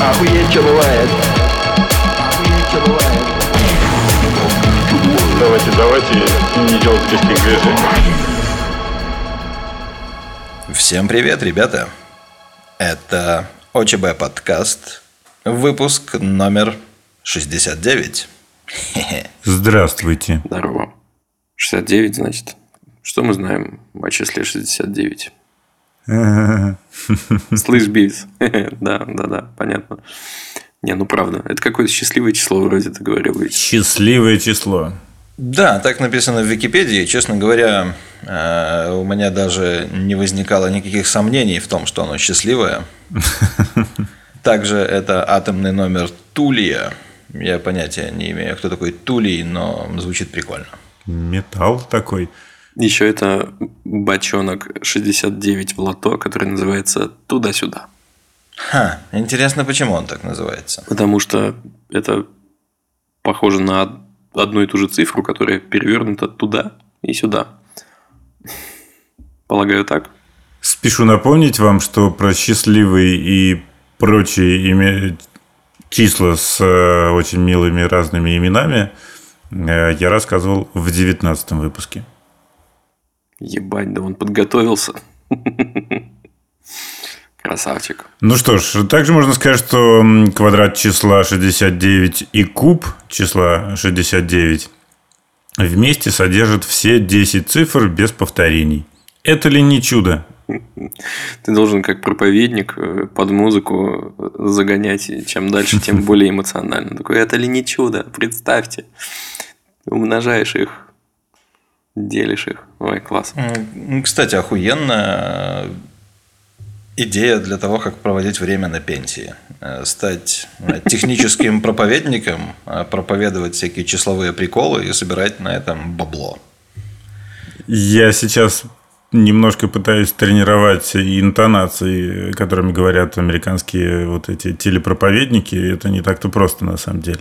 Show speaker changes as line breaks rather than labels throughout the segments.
Охуеть, что бывает. Охуеть, что бывает.
Давайте, давайте не делать резких движений.
Всем привет, ребята! Это ОЧБ подкаст, выпуск номер 69.
Здравствуйте.
Здорово. 69, значит. Что мы знаем о числе 69? Слышь, Бивис. Да, да, да, понятно. Не, ну правда. Это какое-то счастливое число, вроде ты говорил.
Счастливое число.
Да, так написано в Википедии. Честно говоря, э, у меня даже не возникало никаких сомнений в том, что оно счастливое. Также это атомный номер Тулия. Я понятия не имею, кто такой Тулий, но звучит прикольно.
Металл такой.
Еще это бочонок 69 в лото, который называется «Туда-сюда».
Ха, интересно, почему он так называется.
Потому что это похоже на одну и ту же цифру, которая перевернута туда и сюда. Полагаю, так?
Спешу напомнить вам, что про счастливые и прочие име- числа с э, очень милыми разными именами э, я рассказывал в девятнадцатом выпуске.
Ебать, да он подготовился. Красавчик.
Ну что ж, также можно сказать, что квадрат числа 69 и куб числа 69 вместе содержат все 10 цифр без повторений. Это ли не чудо?
Ты должен как проповедник э, под музыку загонять, и чем дальше, тем более эмоционально. Такой, это ли не чудо? Представьте. Умножаешь их, делишь их. Ой, класс.
Кстати, охуенная идея для того, как проводить время на пенсии. Э, Стать э, техническим проповедником, э, проповедовать всякие числовые приколы и собирать на этом бабло.
Я сейчас немножко пытаюсь тренировать интонации, которыми говорят американские вот эти телепроповедники. Это не так-то просто на самом деле.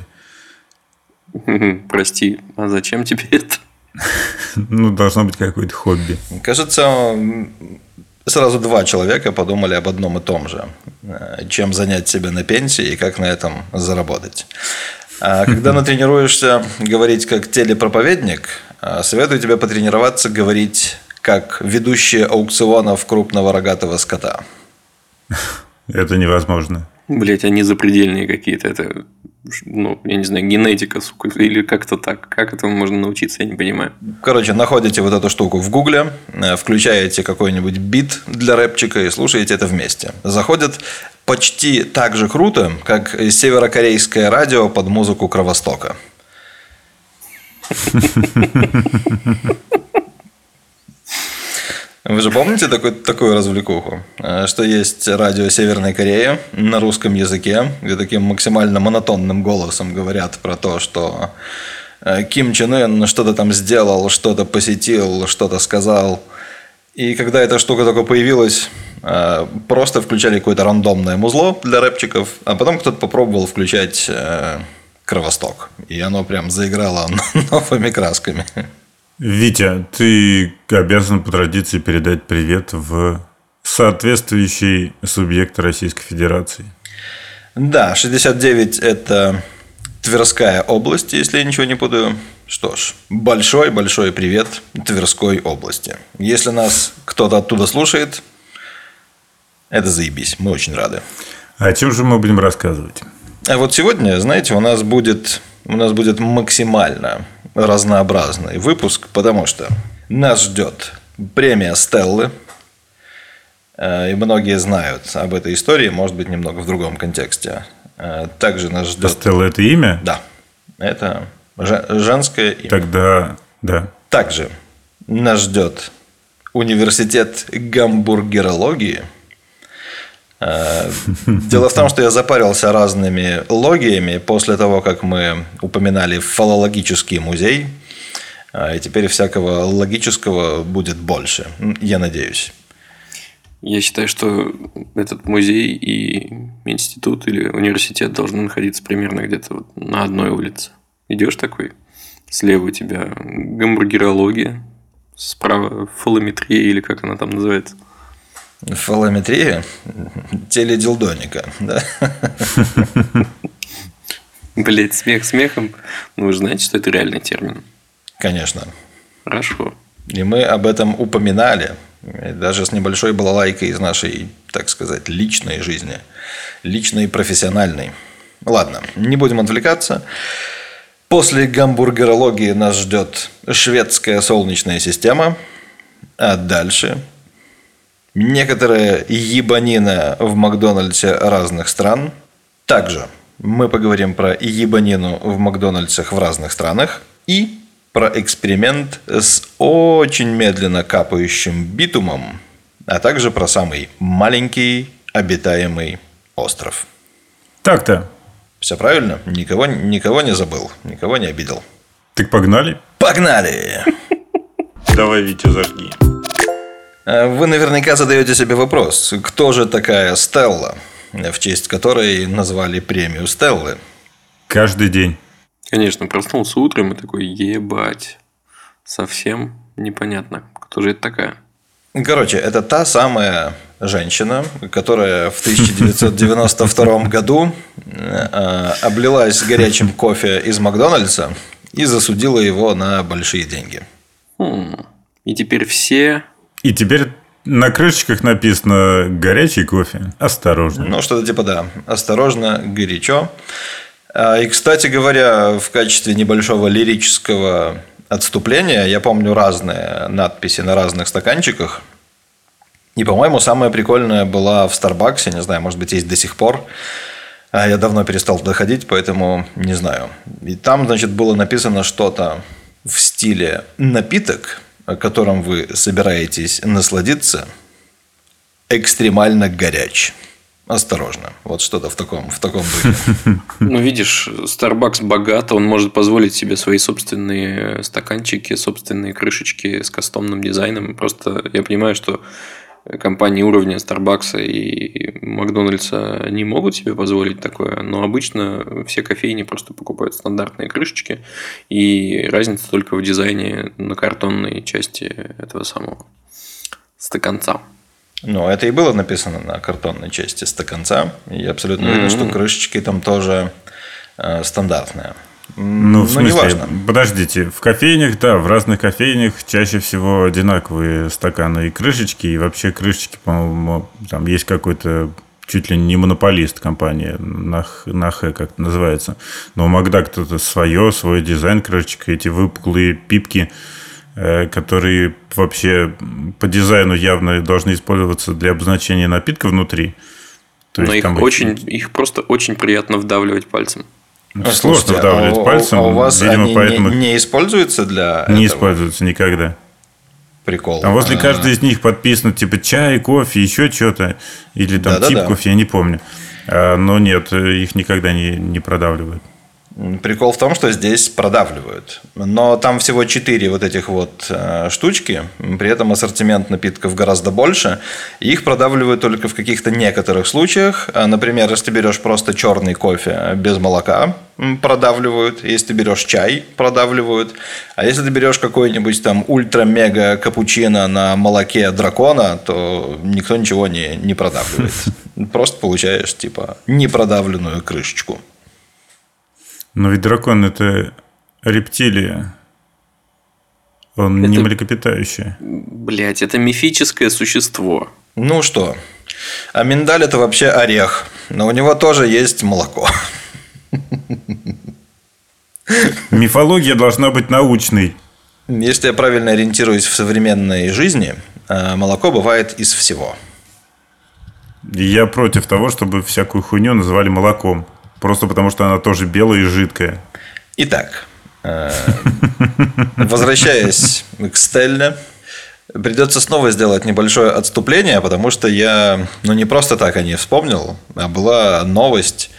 Прости, а зачем тебе это?
Ну, должно быть какое-то хобби.
Кажется, сразу два человека подумали об одном и том же. Чем занять себя на пенсии и как на этом заработать. А когда натренируешься говорить как телепроповедник, э, советую тебе потренироваться говорить как ведущий аукционов крупного рогатого скота.
Это невозможно.
Блять, они запредельные какие-то. Это, ну, я не знаю, генетика, сука, или как-то так. Как этому можно научиться, я не понимаю.
Короче, находите вот эту штуку в Гугле, э, включаете какой-нибудь бит для рэпчика и слушаете это вместе. Заходит почти так же круто, как северокорейское радио под музыку Кровостока. Вы же помните такой, такую развлекуху? Э, Что есть радио Северной Кореи на русском языке, где таким максимально монотонным голосом говорят про то, что э, Ким Чен Ын что-то там сделал, что-то посетил, что-то сказал. И когда эта штука только появилась, э, просто включали какое-то рандомное музло для рэпчиков, а потом кто-то попробовал включать Кровосток. И оно прям заиграло новыми красками.
Витя, ты обязан по традиции передать привет в соответствующий субъект Российской Федерации.
Да, 69 – это Тверская область, если я ничего не путаю. Что ж, большой-большой привет Тверской области. Если нас кто-то оттуда слушает, это заебись, мы очень рады.
А о чем же мы будем рассказывать?
А вот сегодня, знаете, у нас будет, у нас будет максимально разнообразный выпуск, потому что нас ждет премия Стеллы. Э, И многие знают об этой истории, может быть, немного в другом контексте. Э, Также нас ждет...
Стелла – это имя?
Да, это же- женское имя.
Тогда, да.
Также нас ждет университет гамбургерологии. Э, Дело в том, что я запарился разными логиями после того, как мы упоминали фалологический музей. Э, И теперь всякого логического будет больше. Я надеюсь.
Я считаю, что этот музей и институт или университет должны находиться примерно где-то вот на одной улице. Идешь такой, слева у тебя гамбургерология, справа фалометрия или как она там называется.
Фалометрия? Теледилдоника, да?
Блять, смех смехом. Ну, вы знаете, что это реальный термин.
Конечно.
Хорошо.
И мы об этом упоминали, даже с небольшой балалайкой из нашей, так сказать, личной жизни. Личной и профессиональной. Ладно, не будем отвлекаться. После гамбургерологии нас ждет шведская солнечная система. А дальше некоторая ебанина в Макдональдсе разных стран. Также мы поговорим про ебанину в Макдональдсах в разных странах. И про эксперимент с очень медленно капающим битумом, а также про самый маленький обитаемый остров.
Так-то.
Все правильно? Никого, никого не забыл, никого не обидел.
Так погнали?
Погнали!
Давай, Витя, зажги.
А Вы наверняка задаете себе вопрос, кто же такая Стелла, в честь которой назвали премию Стеллы?
Каждый день.
Конечно, проснулся утром и такой, ебать. Совсем непонятно, кто же это такая.
Короче, это та самая женщина, которая в 1992 году э, облилась горячим кофе из Макдональдса и засудила его на большие деньги.
Хм. И теперь все...
И теперь на крышечках написано «горячий кофе». Осторожно.
Ну, что-то типа да. Осторожно, горячо. А, И, кстати говоря, в качестве небольшого лирического отступления я помню разные надписи на разных стаканчиках. И, по-моему, самая прикольная была в Старбаксе, не знаю, может быть, есть до сих пор. А Я давно перестал туда поэтому не знаю. И там, значит, было написано что-то в стиле «напиток, которым вы собираетесь насладиться, экстремально горяч». Осторожно. Вот что-то в таком, в таком духе.
Ну, видишь, Starbucks богат, он может позволить себе свои собственные стаканчики, собственные крышечки с кастомным дизайном. Просто я понимаю, что компании уровня Starbucks и Макдональдса не могут себе позволить такое, но обычно все кофейни просто покупают стандартные крышечки, и разница только в дизайне на картонной части этого самого стаканца.
Ну, это и было написано на картонной части стаканца. И я абсолютно уверен, что крышечки там тоже э, стандартные. М,
Ну, в смысле,
неважно.
подождите, в кофейнях, да, в разных кофейнях чаще всего одинаковые стаканы и крышечки, и вообще крышечки, по-моему, там есть какой-то чуть ли не монополист компания, Нах, Нахэ как это называется. Но у Магда кто-то свое, свой дизайн крышечек, эти выпуклые пипки, э, которые вообще по дизайну явно должны использоваться для обозначения напитка внутри. То
Но их,
там
очень, их просто очень приятно вдавливать пальцем.
А,
сложно
слушайте,
вдавливать
а
пальцем,
А у вас
видимо,
они не-
поэтому
не, используются для
не
этого
используются никогда.
прикола?
Там возле
А,
каждой из них подписано типа чай, кофе, еще что-то. Или там
Да-да-да.
тип кофе, я не помню. А, Но нет, их никогда не, не продавливают.
Прикол в том, что здесь продавливают. Но там всего 4 вот этих вот э, штучки. При этом ассортимент напитков гораздо больше. И их продавливают только в каких-то некоторых случаях. А, Например, если ты берешь просто черный кофе без молока, продавливают. Если ты берешь чай, продавливают. А если ты берешь какой-нибудь там ультра-мега капучино на молоке дракона, то никто ничего не, не продавливает. Просто получаешь типа непродавленную крышечку.
Но ведь дракон это рептилия. Он не
Это-
млекопитающее.
Блять, это мифическое существо.
Ну что, а миндаль это вообще орех, но у него тоже есть молоко.
Мифология должна быть научной.
Если я правильно ориентируюсь в современной жизни, э, молоко бывает из всего.
Я против того, чтобы всякую хуйню называли молоком. Просто потому, что она тоже белая и жидкая.
Итак, э, возвращаясь к Стелле, придется снова сделать небольшое отступление, потому что я ну, не просто так о ней вспомнил, а была новость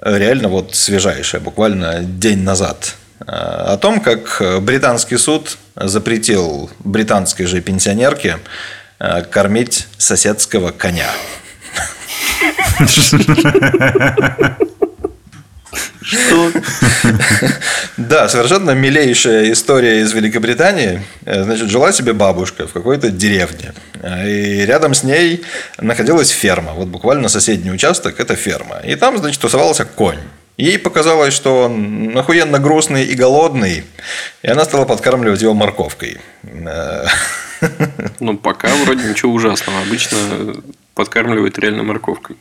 э, реально вот свежайшая, буквально день назад, э, о том, как британский суд запретил британской же пенсионерке кормить соседского коня.
Что?
Да, совершенно милейшая история из Великобритании. Э, Значит, жила себе бабушка в какой-то деревне. Э, И рядом с ней находилась ферма. Вот буквально соседний участок – это ферма. И там, значит, тусовался конь. Ей показалось, что он охуенно грустный и голодный, и она стала подкармливать его морковкой. Э,
Ну, пока вроде ничего ужасного. Обычно подкармливают реально морковкой.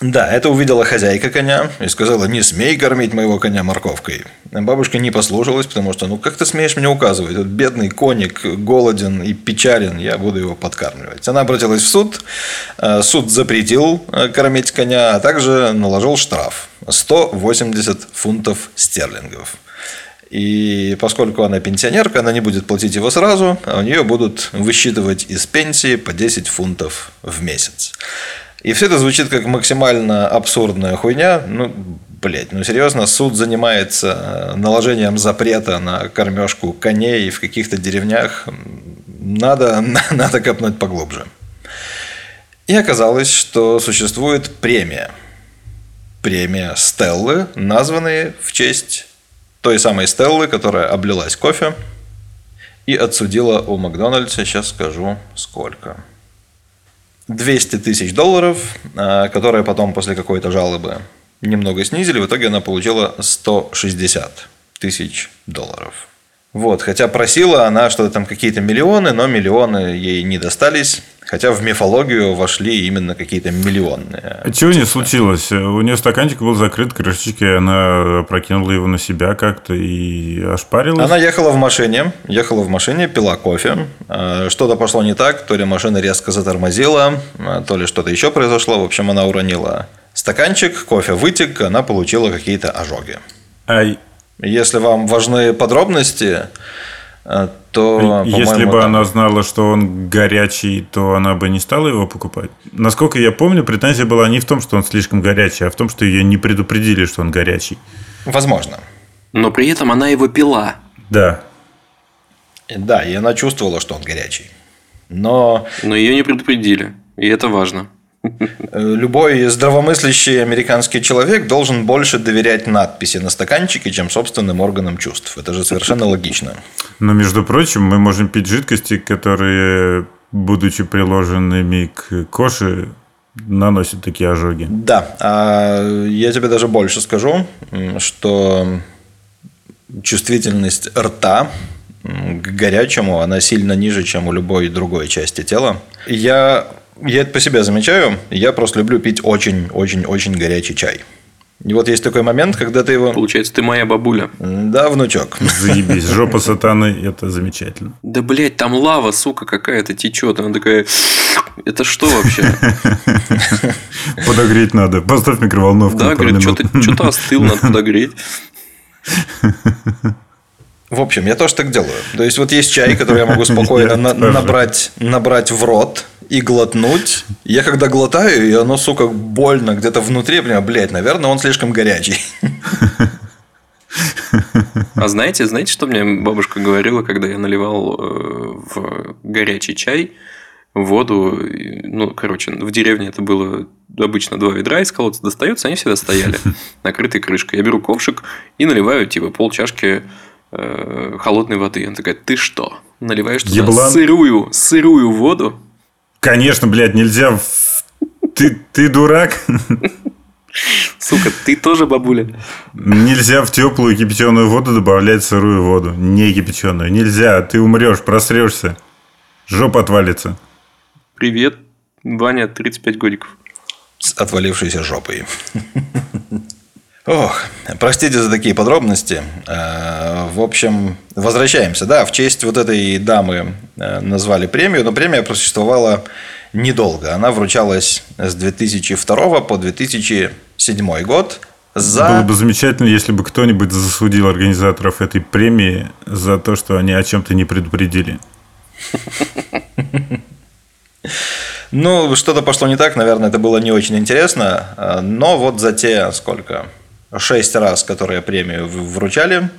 Да, это увидела хозяйка коня и сказала, не смей кормить моего коня морковкой. Бабушка не послушалась, потому что, ну как ты смеешь мне указывать? Вот бедный коник голоден и печален, я буду его подкармливать. Она обратилась в суд, э, суд запретил э, кормить коня, а также наложил штраф 180 фунтов стерлингов. И поскольку она пенсионерка, она не будет платить его сразу, а у нее будут высчитывать из пенсии по 10 фунтов в месяц. И все это звучит как максимально абсурдная хуйня. Ну, блядь, ну серьезно, суд занимается э, наложением запрета на кормежку коней в каких-то деревнях. Надо, надо копнуть поглубже. И оказалось, что существует премия. Премия Стеллы, названные в честь той самой Стеллы, которая облилась кофе и отсудила у Макдональдса, сейчас скажу сколько. 200 тысяч долларов, а, которые потом после какой-то жалобы немного снизили. В итоге она получила 160 тысяч долларов. Вот, хотя просила она что-то там какие-то миллионы, но миллионы ей не достались. Хотя в мифологию вошли именно какие-то миллионные.
Чего не случилось? У нее стаканчик был закрыт крышечкой, она прокинула его на себя как-то и ошпарилась.
Она ехала в машине, ехала в машине, пила кофе. Э, Что-то пошло не так, то ли машина резко затормозила, э, то ли что-то еще произошло. В общем, она уронила стаканчик, кофе вытек, она получила какие-то ожоги.
Ай,
Если вам важны подробности, то,
если бы
там-
она знала, что он горячий, то она бы не стала его покупать. Насколько я помню, претензия была не в том, что он слишком горячий, а в том, что ее не предупредили, что он горячий.
Возможно.
Но при этом она его пила.
Да.
Да, и она чувствовала, что он горячий. Но
Но ее не предупредили. И это важно.
Э, любой здравомыслящий американский человек должен больше доверять надписи на стаканчике, чем собственным органам чувств. Это же совершенно логично.
Но, между прочим, мы можем пить жидкости, которые, будучи приложенными к коше, наносят такие ожоги.
Да, а я тебе даже больше скажу, что чувствительность рта к горячему, она сильно ниже, чем у любой другой части тела. Я, я это по себе замечаю, я просто люблю пить очень-очень-очень горячий чай. И вот есть такой момент, когда ты его...
Получается, ты моя бабуля.
Да, внучок.
Заебись. Жопа сатаны – это замечательно.
Да, блядь, там лава, сука, какая-то течет. Она такая... Это что вообще?
Подогреть надо. Поставь микроволновку
Да, говорит, что-то остыл, надо подогреть.
В общем, я тоже так делаю. То есть, вот есть чай, который я могу спокойно набрать, набрать в рот и глотнуть. Я когда глотаю, и оно, сука, больно где-то внутри, понимаю, блядь, наверное, он слишком горячий.
А знаете, знаете, что мне бабушка говорила, когда я наливал э, в горячий чай воду, ну, короче, в деревне это было обычно два ведра из колодца достается, они всегда стояли, накрытой крышкой. Я беру ковшик и наливаю, типа, пол чашки э, холодной воды. Она такая, ты что, наливаешь туда
Еблан?
сырую, сырую воду?
Конечно, блядь, нельзя... Ты, ты дурак?
Сука, ты тоже бабуля?
Нельзя в теплую кипяченую воду добавлять сырую воду. Не кипяченую. Нельзя. Ты умрешь, просрешься. Жопа отвалится.
Привет, Ваня, 35 годиков.
С отвалившейся жопой. Ох, простите за такие подробности. Э, В общем, возвращаемся. Да, в честь вот этой дамы э, назвали премию, но премия просуществовала недолго. Она вручалась с 2002 по 2007 год за...
Было бы замечательно, если бы кто-нибудь засудил организаторов этой премии за то, что они о чем-то не предупредили.
Ну, что-то пошло не так, наверное, это было не очень интересно. э, Но вот за те, сколько, шесть раз, которые премию вручали,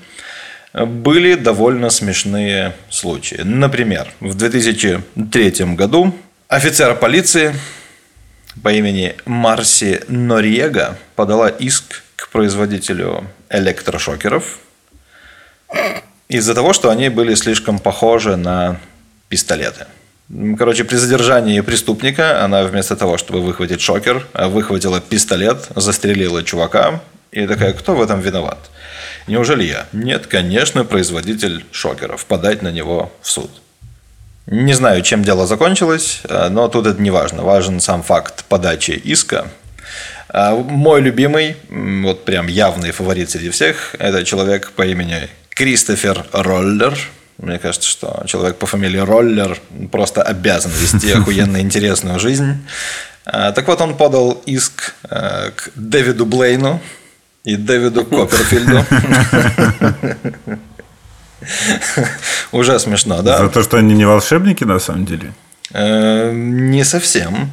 были довольно смешные случаи. Например, в 2003 году офицер полиции по имени Марси Нориега подала иск к производителю электрошокеров из-за того, что они были слишком похожи на пистолеты. Короче, при задержании преступника она вместо того, чтобы выхватить шокер, выхватила пистолет, застрелила чувака. И такая, кто в этом виноват? Неужели я? Нет, конечно, производитель шокеров. Подать на него в суд. Не знаю, чем дело закончилось, но тут это не важно. Важен сам факт подачи иска. Мой любимый, вот прям явный фаворит среди всех, это человек по имени Кристофер Роллер – мне кажется, что человек по фамилии Роллер просто обязан вести охуенно интересную жизнь. А, так вот, он подал иск э, к Дэвиду Блейну и Дэвиду Копперфильду. Уже смешно, да?
За то, что они не волшебники на самом деле?
Э, не совсем.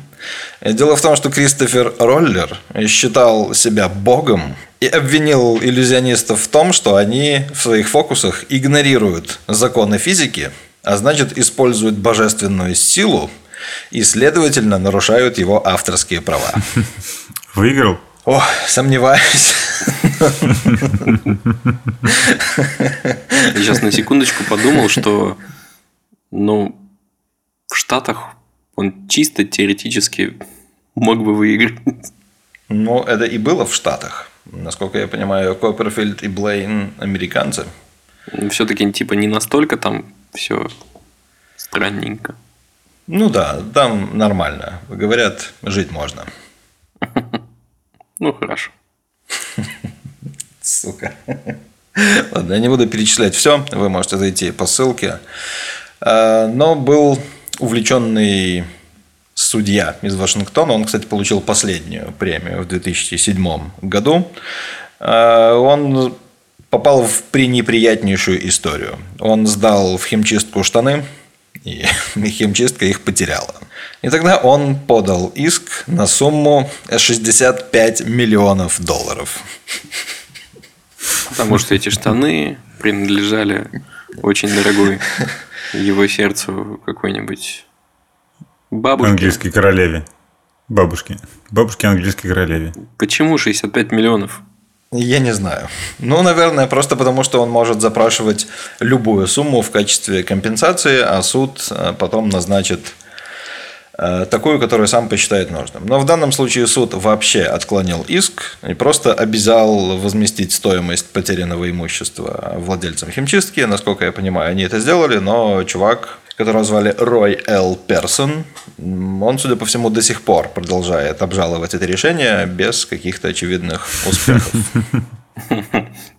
Дело в том, что Кристофер Роллер считал себя богом и обвинил иллюзионистов в том, что они в своих фокусах игнорируют законы физики, а значит используют божественную силу и, следовательно, нарушают его авторские права.
Выиграл?
О, сомневаюсь.
Я сейчас на секундочку подумал, что ну, в Штатах он чисто теоретически мог бы выиграть.
Ну, это и было в Штатах. Насколько я понимаю, Копперфильд и Блейн американцы.
Все-таки типа не настолько там все странненько.
Ну да, там нормально. Говорят, жить можно.
Ну хорошо.
Сука. Ладно, я не буду перечислять все. Вы можете зайти по ссылке. А, но был увлеченный судья из Вашингтона. Он, кстати, получил последнюю премию в 2007 году. А, он попал в пренеприятнейшую историю. Он сдал в химчистку штаны, и химчистка их потеряла. И тогда он подал иск на сумму 65 миллионов долларов.
Потому что эти штаны принадлежали очень дорогой его сердцу какой-нибудь бабушке.
Английской королеве. Бабушке. Бабушке английской королеве.
Почему 65 миллионов?
Я не знаю. Ну, наверное, просто потому, что он может запрашивать любую сумму в качестве компенсации, а суд э, потом назначит э, такую, которую сам посчитает нужным. Но в данном случае суд вообще отклонил иск и просто обязал возместить стоимость потерянного имущества владельцам химчистки. Насколько я понимаю, они это сделали, но чувак которого звали Рой Л. Персон. Он, судя по всему, до сих пор продолжает обжаловать это решение без каких-то очевидных успехов.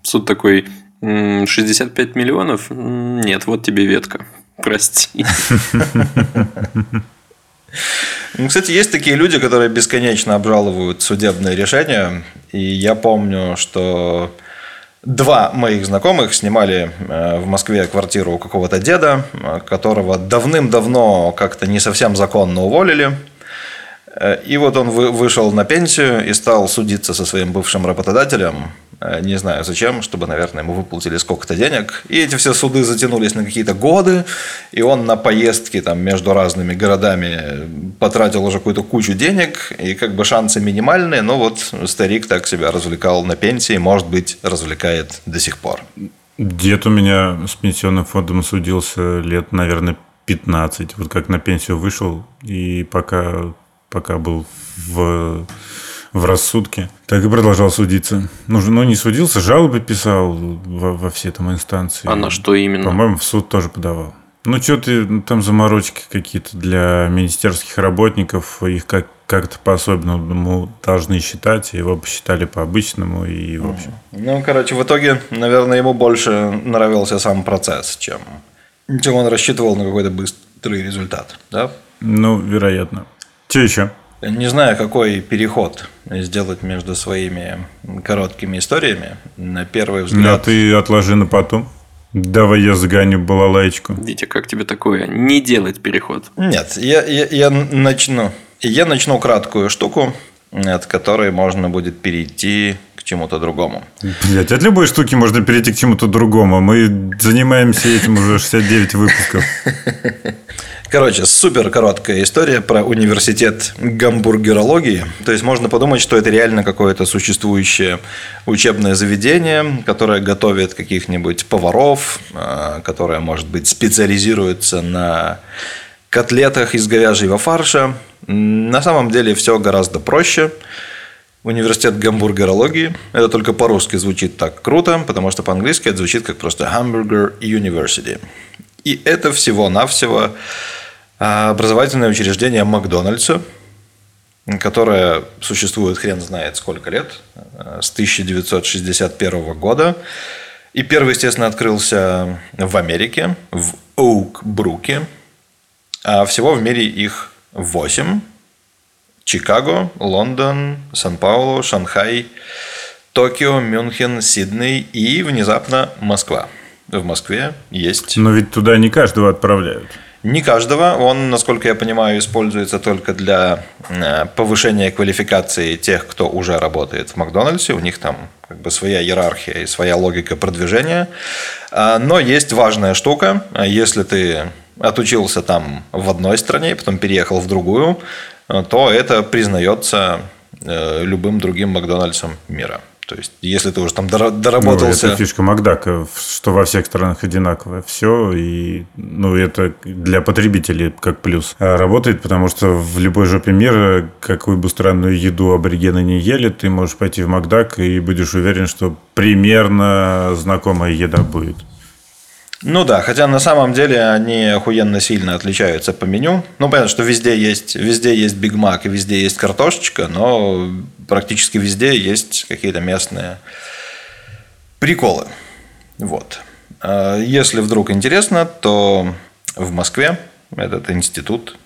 Суд такой, 65 миллионов? Нет, вот тебе ветка. Прости.
Ну, кстати, есть такие люди, которые бесконечно обжалуют судебные решения. И я помню, что Два моих знакомых снимали э, в Москве квартиру у какого-то деда, э, которого давным-давно как-то не совсем законно уволили. Э, и вот он вышел на пенсию и стал судиться со своим бывшим работодателем. Э, не знаю зачем, чтобы, наверное, ему выплатили сколько-то денег. И эти все суды затянулись на какие-то годы. И он на поездки там, между разными городами потратил уже какую-то кучу денег. И как бы шансы минимальные. Но вот старик так себя развлекал на пенсии. Может быть, развлекает до сих пор.
Дед у меня с пенсионным фондом судился лет, наверное, 15. Вот как на пенсию вышел, и пока пока был в, в рассудке. Так и продолжал судиться. Ну, ну не судился, жалобы писал во, во все там инстанции.
А на что именно?
По-моему, в суд тоже подавал. Ну, что ты, ну, там заморочки какие-то для министерских работников, их как, как-то по-особенному должны считать, его посчитали по-обычному, и в общем.
Ну, короче, в итоге, наверное, ему больше нравился сам процесс, чем, чем он рассчитывал на какой-то быстрый результат, да?
Ну, вероятно. Что еще?
Не знаю, какой переход сделать между своими короткими историями. На первый взгляд...
А ты отложи на потом. Давай я загоню балалайку.
Витя, как тебе такое? Не делать переход.
Нет, я, я, я начну. Я начну краткую штуку, от которой можно будет перейти к чему-то другому.
Блять, от любой штуки можно перейти к чему-то другому. Мы занимаемся этим уже 69 выпусков.
Короче, супер короткая история про университет гамбургерологии. То есть можно подумать, что это реально какое-то существующее учебное заведение, которое готовит каких-нибудь поваров, э, которое, может быть, специализируется на котлетах из говяжьего фарша. На самом деле все гораздо проще. Университет гамбургерологии. Это только по-русски звучит так круто, потому что по-английски это звучит как просто Hamburger University. И это всего-навсего а, образовательное учреждение Макдональдса, которое существует хрен знает сколько лет, а, с 1961 года. И первый, естественно, открылся в Америке, в Оук-Бруке. А всего в мире их восемь. Чикаго, Лондон, Сан-Паулу, Шанхай, Токио, Мюнхен, Сидней и внезапно Москва. В Москве есть...
Но ведь туда не каждого отправляют.
Не каждого. Он, насколько я понимаю, используется только для э, повышения квалификации тех, кто уже работает в Макдональдсе. У них там как бы своя иерархия и своя логика продвижения. А, но есть важная штука. Если ты отучился там в одной стране, потом переехал в другую, то это признается э, любым другим Макдональдсом мира. То есть, если ты уже там доработался...
Ну, это фишка Макдака, что во всех странах одинаковое все, и ну, это для потребителей как плюс. А работает, потому что в любой жопе мира, какую бы странную еду аборигены не ели, ты можешь пойти в Макдак и будешь уверен, что примерно знакомая еда будет.
Ну да, хотя на самом деле они охуенно сильно отличаются по меню. Ну, понятно, что везде есть, везде есть Биг Мак и везде есть картошечка, но практически везде есть какие-то местные приколы. Вот. А если вдруг интересно, то в Москве этот институт,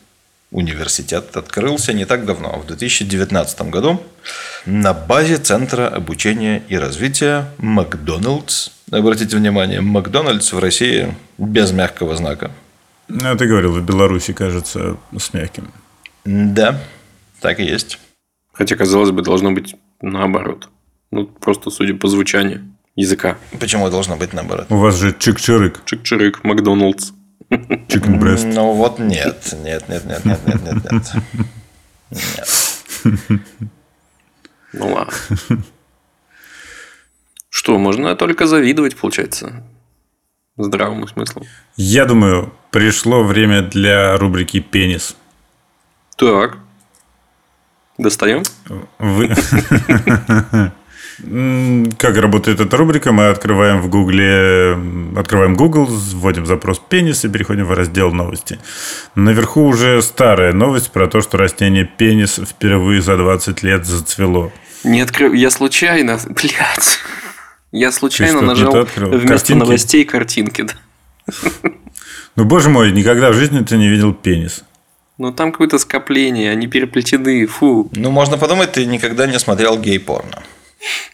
университет открылся не так давно, в 2019 году, на базе Центра обучения и развития Макдоналдс Обратите внимание, Макдональдс в России без мягкого знака.
Ну, ты говорил, в Беларуси, кажется, с мягким.
Да, так и есть.
Хотя, казалось бы, должно быть наоборот. Ну, просто судя по звучанию языка.
Почему должно быть наоборот?
У вас же чик-чирык.
Чик-чирык, Макдоналдс.
Чикен брест.
Ну вот нет, нет, нет, нет, нет, нет, нет, нет. Нет.
Ну ладно. Что, можно только завидовать, получается, здравому смыслу.
Я думаю, пришло время для рубрики «Пенис».
Так. Достаем?
Вы... Как работает эта рубрика? Мы открываем в Гугле, открываем Google, вводим запрос пенис и переходим в раздел новости. Наверху уже старая новость про то, что растение пенис впервые за 20 лет зацвело.
Не открыл, я случайно, блядь. Я случайно
что,
нажал вместо
картинки?
новостей картинки. Да.
Ну, боже мой, никогда в жизни ты не видел пенис.
Ну, там какое-то скопление, они переплетены, фу.
Ну, можно подумать, ты никогда не смотрел гей-порно.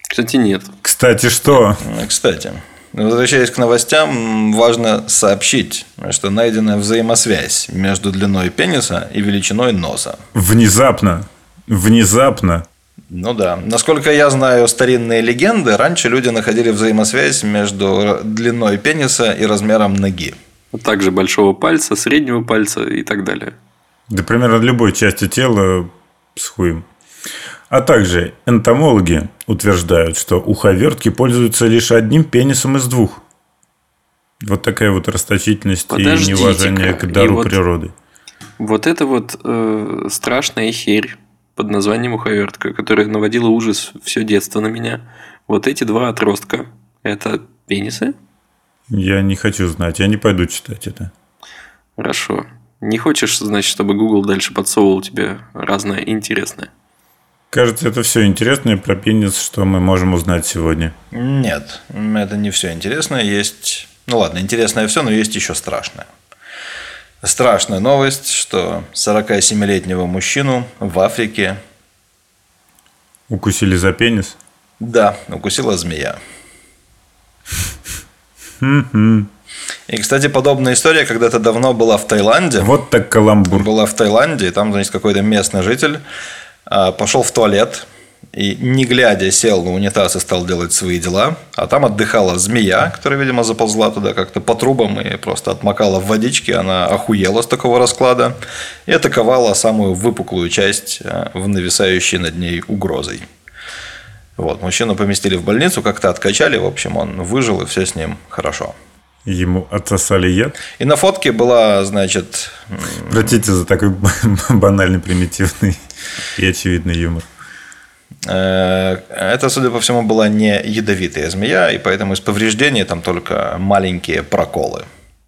Кстати, нет.
Кстати, что?
Ну, Кстати, возвращаясь к новостям, важно сообщить, что найдена взаимосвязь между длиной пениса и величиной носа.
Внезапно. Внезапно.
Ну да. Насколько я знаю старинные легенды, раньше люди находили взаимосвязь между длиной пениса и размером ноги.
А также большого пальца, среднего пальца и так далее.
Да примерно любой части тела с хуем. А также энтомологи утверждают, что уховертки пользуются лишь одним пенисом из двух. Вот такая вот расточительность и неуважение к
и
дару
вот-
природы.
Вот это вот э, страшная херь под названием уховертка, которая наводила ужас все детство на меня. Вот эти два отростка – это пенисы?
Я не хочу знать, я не пойду читать это.
Хорошо. Не хочешь, значит, чтобы Google дальше подсовывал тебе разное интересное?
Кажется, это все интересное про пенис, что мы можем узнать сегодня.
Нет, это не все интересное. Есть, ну ладно, интересное все, но есть еще страшное. Страшная новость, что 47-летнего мужчину в Африке,
Укусили за пенис?
да, укусила змея. И, кстати, подобная история когда-то давно была в Таиланде.
Вот так каламбур.
была в Таиланде, и там, значит, какой-то местный житель а, пошел в туалет, и, не глядя, сел на унитаз и стал делать свои дела. А там отдыхала змея, которая, видимо, заползла туда как-то по трубам и просто отмокала в водичке. Она охуела с такого расклада и атаковала самую выпуклую часть э, в нависающей над ней угрозой. Вот, мужчину поместили в больницу, как-то откачали, в общем, он выжил, и все с ним хорошо.
Ему отсосали яд.
И на фотке была, значит...
Простите за такой банальный, примитивный и очевидный юмор.
Э, это, судя по всему, была не ядовитая змея, и поэтому из повреждений там только маленькие проколы.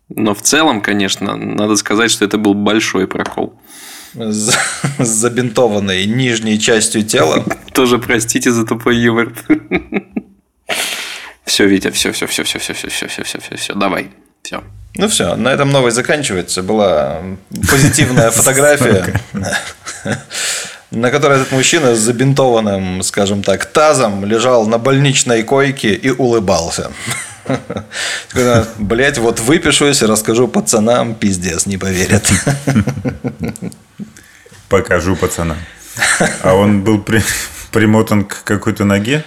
Но в целом, конечно, надо сказать, что это был большой прокол.
С забинтованной нижней частью тела.
Тоже простите за тупой юмор. Все, Витя, все, все, все, все, все, все, все, все, все, все, все, давай, все.
Ну все, на этом новость заканчивается. Была позитивная фотография на которой этот мужчина с забинтованным, скажем так, тазом лежал на больничной койке и улыбался. Блять, вот выпишусь и расскажу пацанам, пиздец, не поверят.
Покажу пацанам. А он был при, примотан к какой-то ноге?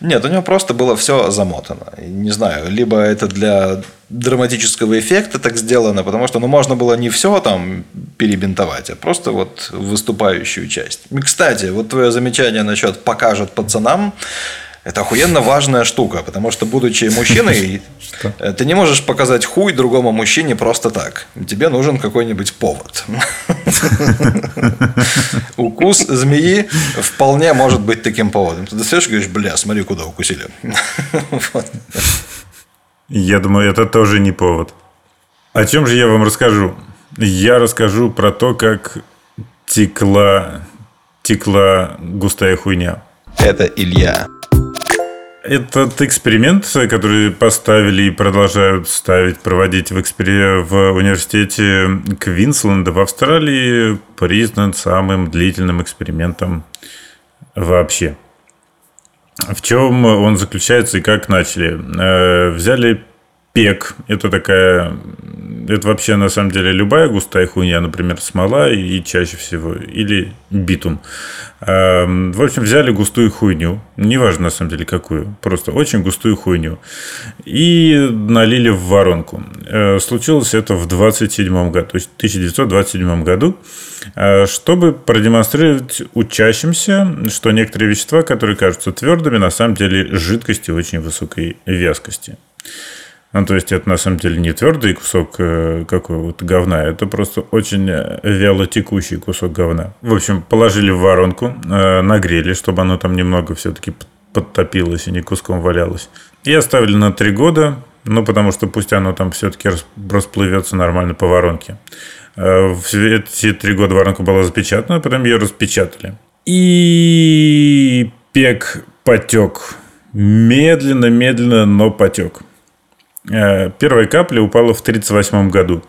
Нет, у него просто было все замотано. Не знаю, либо это для драматического эффекта так сделано, потому что ну, можно было не все там перебинтовать, а просто вот выступающую часть. И, кстати, вот твое замечание насчет покажет пацанам, это охуенно важная штука, потому что, будучи мужчиной, ты не можешь показать хуй другому мужчине просто так. Тебе нужен какой-нибудь повод. Укус змеи вполне может быть таким поводом. Ты достаешь и говоришь, бля, смотри, куда укусили.
Я думаю, это тоже не повод. О чем же я вам расскажу? Я расскажу про то, как текла, текла густая хуйня.
Это Илья.
Этот эксперимент, который поставили и продолжают ставить, проводить в, экспери... в университете Квинсленда в Австралии, признан самым длительным экспериментом вообще. В чем он заключается и как начали? Э, взяли пек. Это такая... Это вообще, на самом деле, любая густая хуйня, например, смола и чаще всего. Или битум. Эм, в общем, взяли густую хуйню. Неважно, на самом деле, какую. Просто очень густую хуйню. И налили в воронку. Э, случилось это в 27 году. То есть, в 1927 году. Э, чтобы продемонстрировать учащимся, что некоторые вещества, которые кажутся твердыми, на самом деле жидкости очень высокой вязкости. Ну, то есть, это на самом деле не твердый кусок э, какого-то говна, это просто очень э, вяло текущий кусок говна. В общем, положили в воронку, э, нагрели, чтобы оно там немного все-таки подтопилось и не куском валялось. И оставили на три года, ну, потому что пусть оно там все-таки расплывется нормально по воронке. Эти три года воронка была запечатана, потом ее распечатали. И пек потек. Медленно, медленно, но потек. Э, первая капля упала в 1938 году,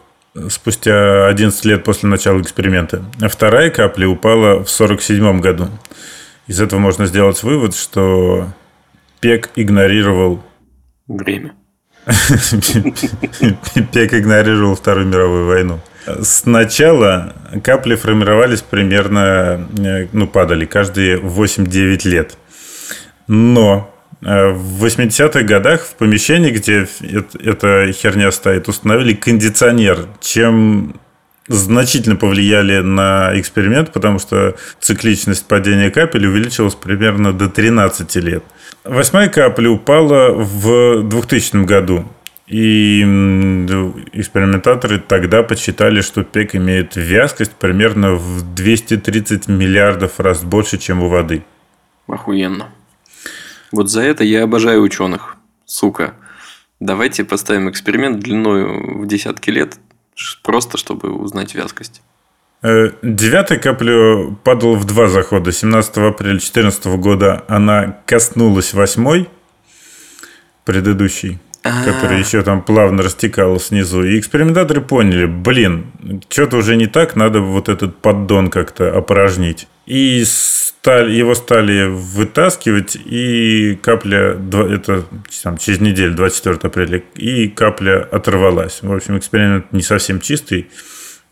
спустя 11 лет после начала эксперимента. А вторая капля упала в 1947 году. Из этого можно сделать вывод, что Пек игнорировал...
Время.
Пек игнорировал Вторую мировую войну. Сначала капли формировались примерно, э, ну, падали каждые 8-9 лет. Но в 80-х годах в помещении, где эта херня стоит, установили кондиционер, чем значительно повлияли на эксперимент, потому что цикличность падения капель увеличилась примерно до 13 лет. Восьмая капля упала в 2000 году. И экспериментаторы тогда подсчитали, что ПЕК имеет вязкость примерно в 230 миллиардов раз больше, чем у воды.
Охуенно. Вот за это я обожаю ученых. Сука. Давайте поставим эксперимент длиной в десятки лет, просто чтобы узнать вязкость.
Э, девятая капля падала в два захода. 17 апреля 2014 года она коснулась восьмой, предыдущей, А-а-а. которая еще там плавно растекалась снизу. И экспериментаторы поняли, блин, что-то уже не так, надо вот этот поддон как-то опорожнить. И стали, его стали вытаскивать, и капля, это там, через неделю, 24 апреля, и капля оторвалась. В общем, эксперимент не совсем чистый.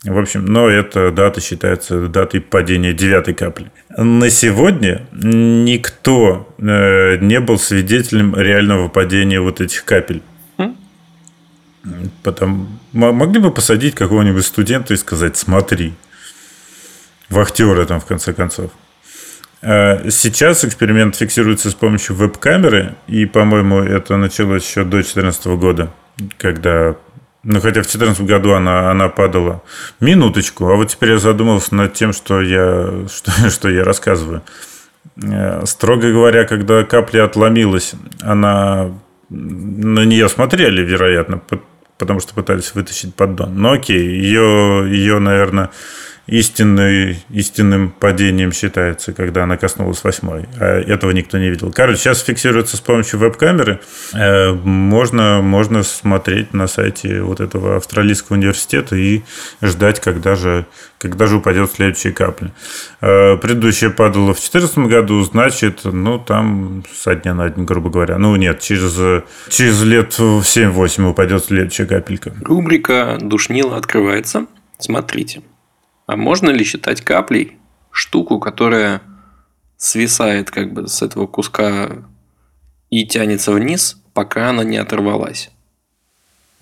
В общем, но эта дата считается датой падения девятой капли. На сегодня никто э, не был свидетелем реального падения вот этих капель. Потом, могли бы посадить какого-нибудь студента и сказать, смотри, вахтеры там в конце концов. А сейчас эксперимент фиксируется с помощью веб-камеры, и, по-моему, это началось еще до 2014 года, когда ну, хотя в 2014 году она, она падала. Минуточку. А вот теперь я задумался над тем, что я, что, что я рассказываю. Э, строго говоря, когда капля отломилась, она на нее смотрели, вероятно, потому что пытались вытащить поддон. Но окей, ее, ее наверное, истинной, истинным падением считается, когда она коснулась восьмой. А этого никто не видел. Короче, сейчас фиксируется с помощью веб-камеры. Э, можно, можно смотреть на сайте вот этого австралийского университета и ждать, когда же, когда же упадет следующая капля. Э, предыдущая падала в 2014 году, значит, ну, там со дня на день, грубо говоря. Ну, нет, через, через лет 7-8 упадет следующая капелька.
Рубрика «Душнила» открывается. Смотрите. А можно ли считать каплей штуку, которая свисает как бы с этого куска и тянется вниз, пока она не оторвалась?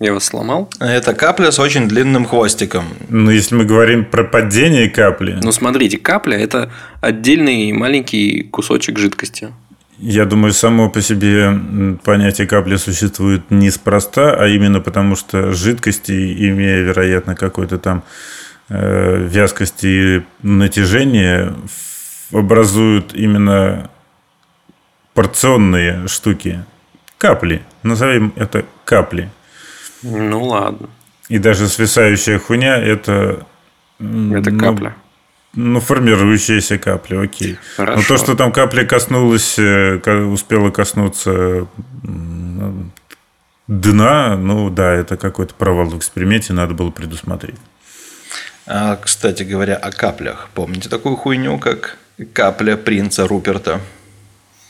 Я вас сломал?
Это капля с очень длинным хвостиком.
Ну, если мы говорим про падение капли.
Ну, смотрите, капля – это отдельный маленький кусочек жидкости.
Я думаю, само по себе понятие капли существует неспроста, а именно потому, что жидкости, имея, вероятно, какой-то там вязкости и натяжения образуют именно порционные штуки. Капли. Назовем это капли.
Ну ладно.
И даже свисающая хуйня это...
Это ну, капля.
Ну, формирующаяся капля, окей.
Хорошо.
Но то, что там капля коснулась, э, успела коснуться дна, ну да, это какой-то провал в эксперименте, надо было предусмотреть.
А, кстати говоря, о каплях. Помните такую хуйню, как капля принца Руперта?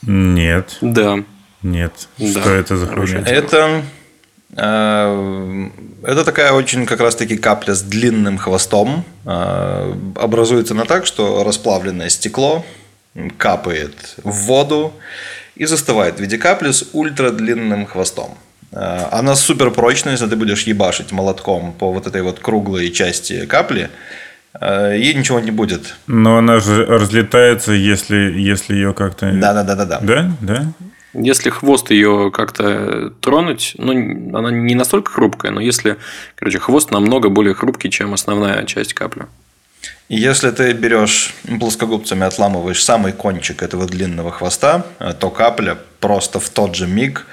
Нет.
Да.
Нет.
Да.
Что это за хуйня?
Это а, это такая очень как раз-таки капля с длинным хвостом. А, образуется она так, что расплавленное стекло капает в воду и застывает в виде капли с ультрадлинным хвостом. Э, она супер прочная, если ты будешь ебашить молотком по вот этой вот круглой части капли, э, ей ничего не будет.
Но она же разлетается, если, если ее как-то...
Да, да, да, да, да.
Да, да.
Если хвост ее как-то тронуть, ну, она не настолько хрупкая, но если, короче, хвост намного более хрупкий, чем основная часть капли.
Если ты берешь плоскогубцами отламываешь самый кончик этого длинного хвоста, э, то капля просто в тот же миг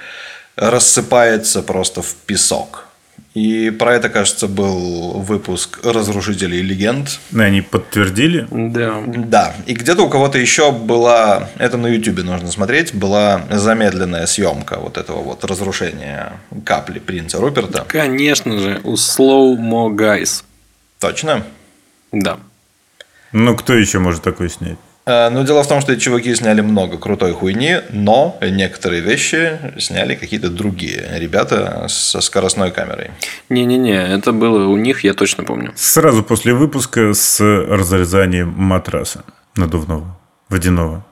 рассыпается просто в песок. И про это, кажется, был выпуск «Разрушителей легенд».
Они подтвердили?
Да.
Да. И где-то у кого-то еще была, это на YouTube нужно смотреть, была замедленная съемка вот этого вот разрушения капли принца Руперта.
Конечно же, у Slow Mo Guys.
Точно?
Да.
Ну, кто еще может такое снять?
Э, но дело в том, что эти чуваки сняли много крутой хуйни, но некоторые вещи сняли какие-то другие ребята со скоростной камерой.
Не-не-не, это было у них, я точно помню.
Сразу после выпуска с разрезанием матраса надувного, водяного.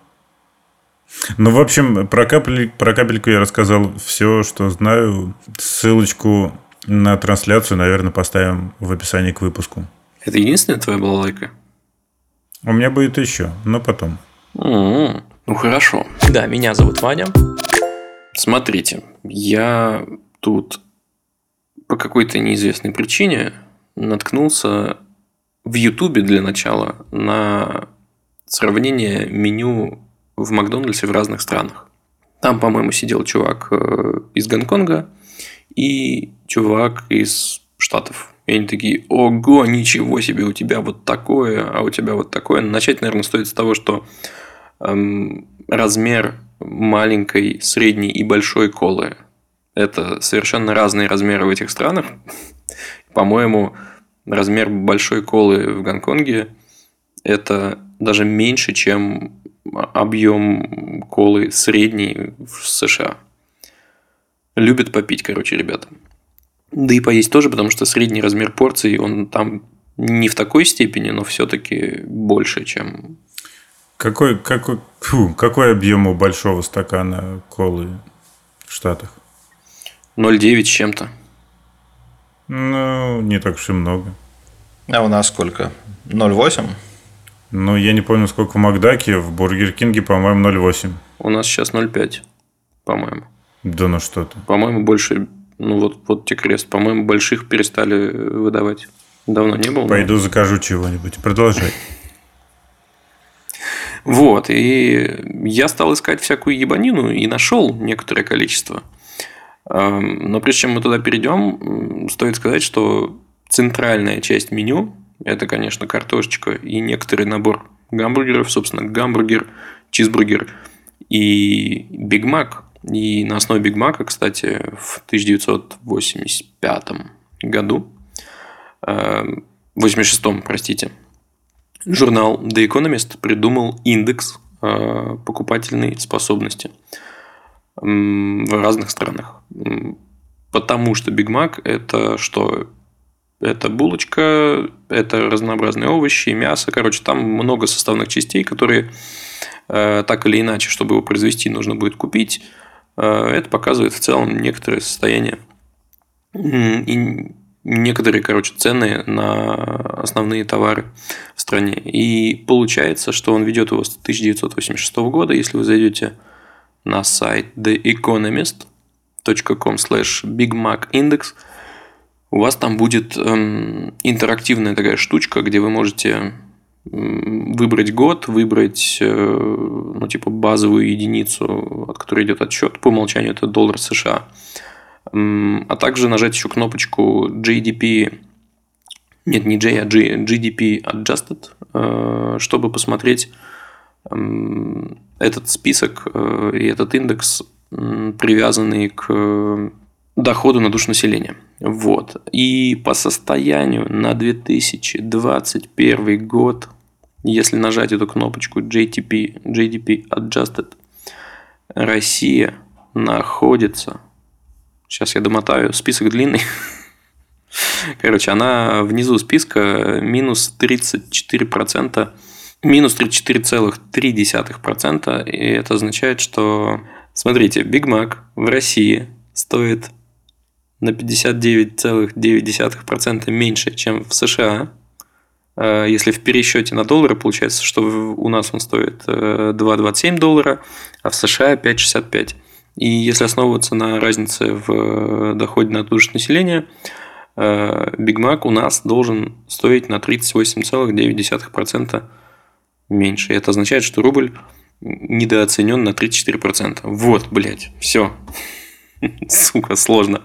Ну, в общем, про, капель, про капельку я рассказал все, что знаю. Ссылочку на трансляцию, наверное, поставим в описании к выпуску.
Это единственная твоя была лайка?
У меня будет еще, но потом.
Mm-hmm. Ну хорошо.
Да, меня зовут Ваня.
Смотрите, я тут по какой-то неизвестной причине наткнулся в Ютубе для начала на сравнение меню в Макдональдсе в разных странах. Там, по-моему, сидел чувак э, из Гонконга и чувак из Штатов. И они такие, ого, ничего себе, у тебя вот такое, а у тебя вот такое. Начать, наверное, стоит с того, что эм, размер маленькой, средней и большой колы – это совершенно разные размеры в этих странах. По-моему, размер большой колы в Гонконге – это даже меньше, чем объем колы средней в США. Любят попить, короче, ребята. Да и поесть тоже, потому что средний размер порции, он там Не в такой степени, но все-таки больше, чем...
Какой, какой, фу, какой объем у большого стакана колы в Штатах?
0,9 с чем-то.
Ну, не так уж и много.
А у нас сколько? 0,8?
Ну, я не помню, сколько в Макдаке, в Бургер Кинге, по-моему, 0,8.
У нас сейчас 0,5, по-моему.
Да ну что ты.
По-моему, больше... Ну, вот, вот тебе крест. По-моему, больших перестали выдавать. Давно не было. но-
Пойду закажу чего-нибудь. Продолжай.
Вот, и я стал искать всякую ебанину и нашел некоторое количество. Эм, Но прежде чем мы туда перейдем, стоит сказать, что центральная часть меню – это, конечно, картошечка и некоторый набор гамбургеров, собственно, гамбургер, чизбургер и Биг Мак. И на основе Биг Мака, кстати, в 1985 году, эм, 86 простите, Журнал The Economist придумал индекс э, покупательной способности в разных странах. Потому что Биг Мак – это что? Это булочка, это разнообразные овощи, мясо. Короче, там много составных частей, которые э, так или иначе, чтобы его произвести, нужно будет купить. Э, Это показывает в целом некоторое состояние и некоторые, короче, цены на основные товары в стране. И получается, что он ведет его с 1986 года. Если вы зайдете на сайт theeconomist.com slash bigmacindex, у вас там будет эм, интерактивная такая штучка, где вы можете выбрать год, выбрать э, ну, типа базовую единицу, от которой идет отсчет. По умолчанию это доллар США. А также нажать еще кнопочку GDP нет, не J, а G, GDP Adjusted, э, чтобы посмотреть этот список э, и этот индекс, привязанный к доходу на душу населения. Вот. И по состоянию на 2021 год, если нажать эту кнопочку JTP, GDP Adjusted, Россия находится... Сейчас я домотаю, список длинный. Короче, она внизу списка минус 34%, минус 34,3%. И это означает, что, смотрите, Биг Мак в России стоит на 59,9% меньше, чем в США. Э, Если в пересчете на доллары, получается, что у нас он стоит э, 2,27 доллара, а в США 5,65. И если основываться на разнице в э, доходе на душу населения, Биг Мак у нас должен стоить на 38,9% меньше. Это означает, что рубль недооценен на 34%. Вот, блядь, все. Сука, сложно.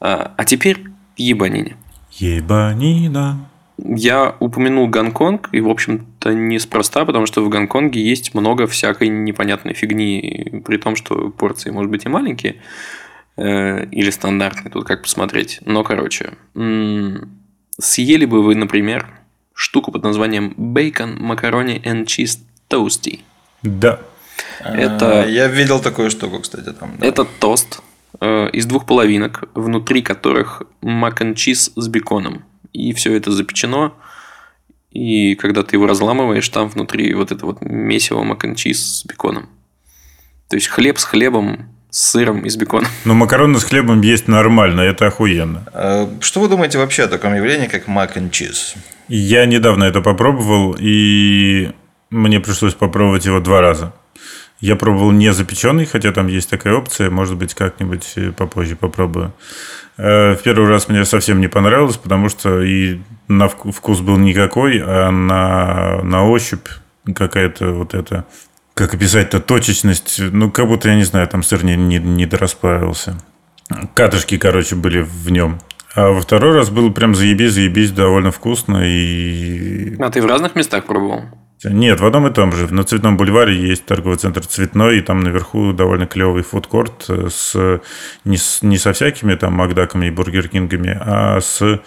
А а теперь ебанине.
Ебанина.
Я упомянул Гонконг, и, в общем-то, неспроста, потому что в Гонконге есть много всякой непонятной фигни, при том, что порции, может быть, и маленькие, э, или стандартные, тут как посмотреть. Но, короче, м, съели бы вы, например, штуку под названием Bacon Macaroni and Cheese Toasty.
Да.
Это-
А, Я видел такую штуку, кстати, там. да.
Это тост э, из двух половинок, внутри которых мак and чиз с беконом. И все это запечено. И когда ты его разламываешь, там внутри вот это вот месиво мак чиз с беконом. То есть хлеб с хлебом, с сыром и с беконом.
Но макароны с хлебом есть нормально, это охуенно.
А, Что вы думаете вообще о таком явлении, как cheese?
Я недавно это попробовал, и мне пришлось попробовать его два раза. Я пробовал не запеченный, хотя там есть такая опция, может быть, как-нибудь э, попозже попробую. Э, В первый раз мне совсем не понравилось, потому что и на вку- вкус был никакой, а на, на ощупь какая-то вот эта, как описать-то, точечность, ну, как будто, я не знаю, там сыр не, не, не дорасплавился. Катышки, короче, были в нем. А во второй раз было прям заебись, заебись, довольно вкусно. И...
А ты в разных местах пробовал?
Нет, в одном и том же. На Цветном бульваре есть торговый центр Цветной, и там наверху довольно клевый фудкорт с не, с не со всякими там Макдаками и Бургер Кингами, а с э,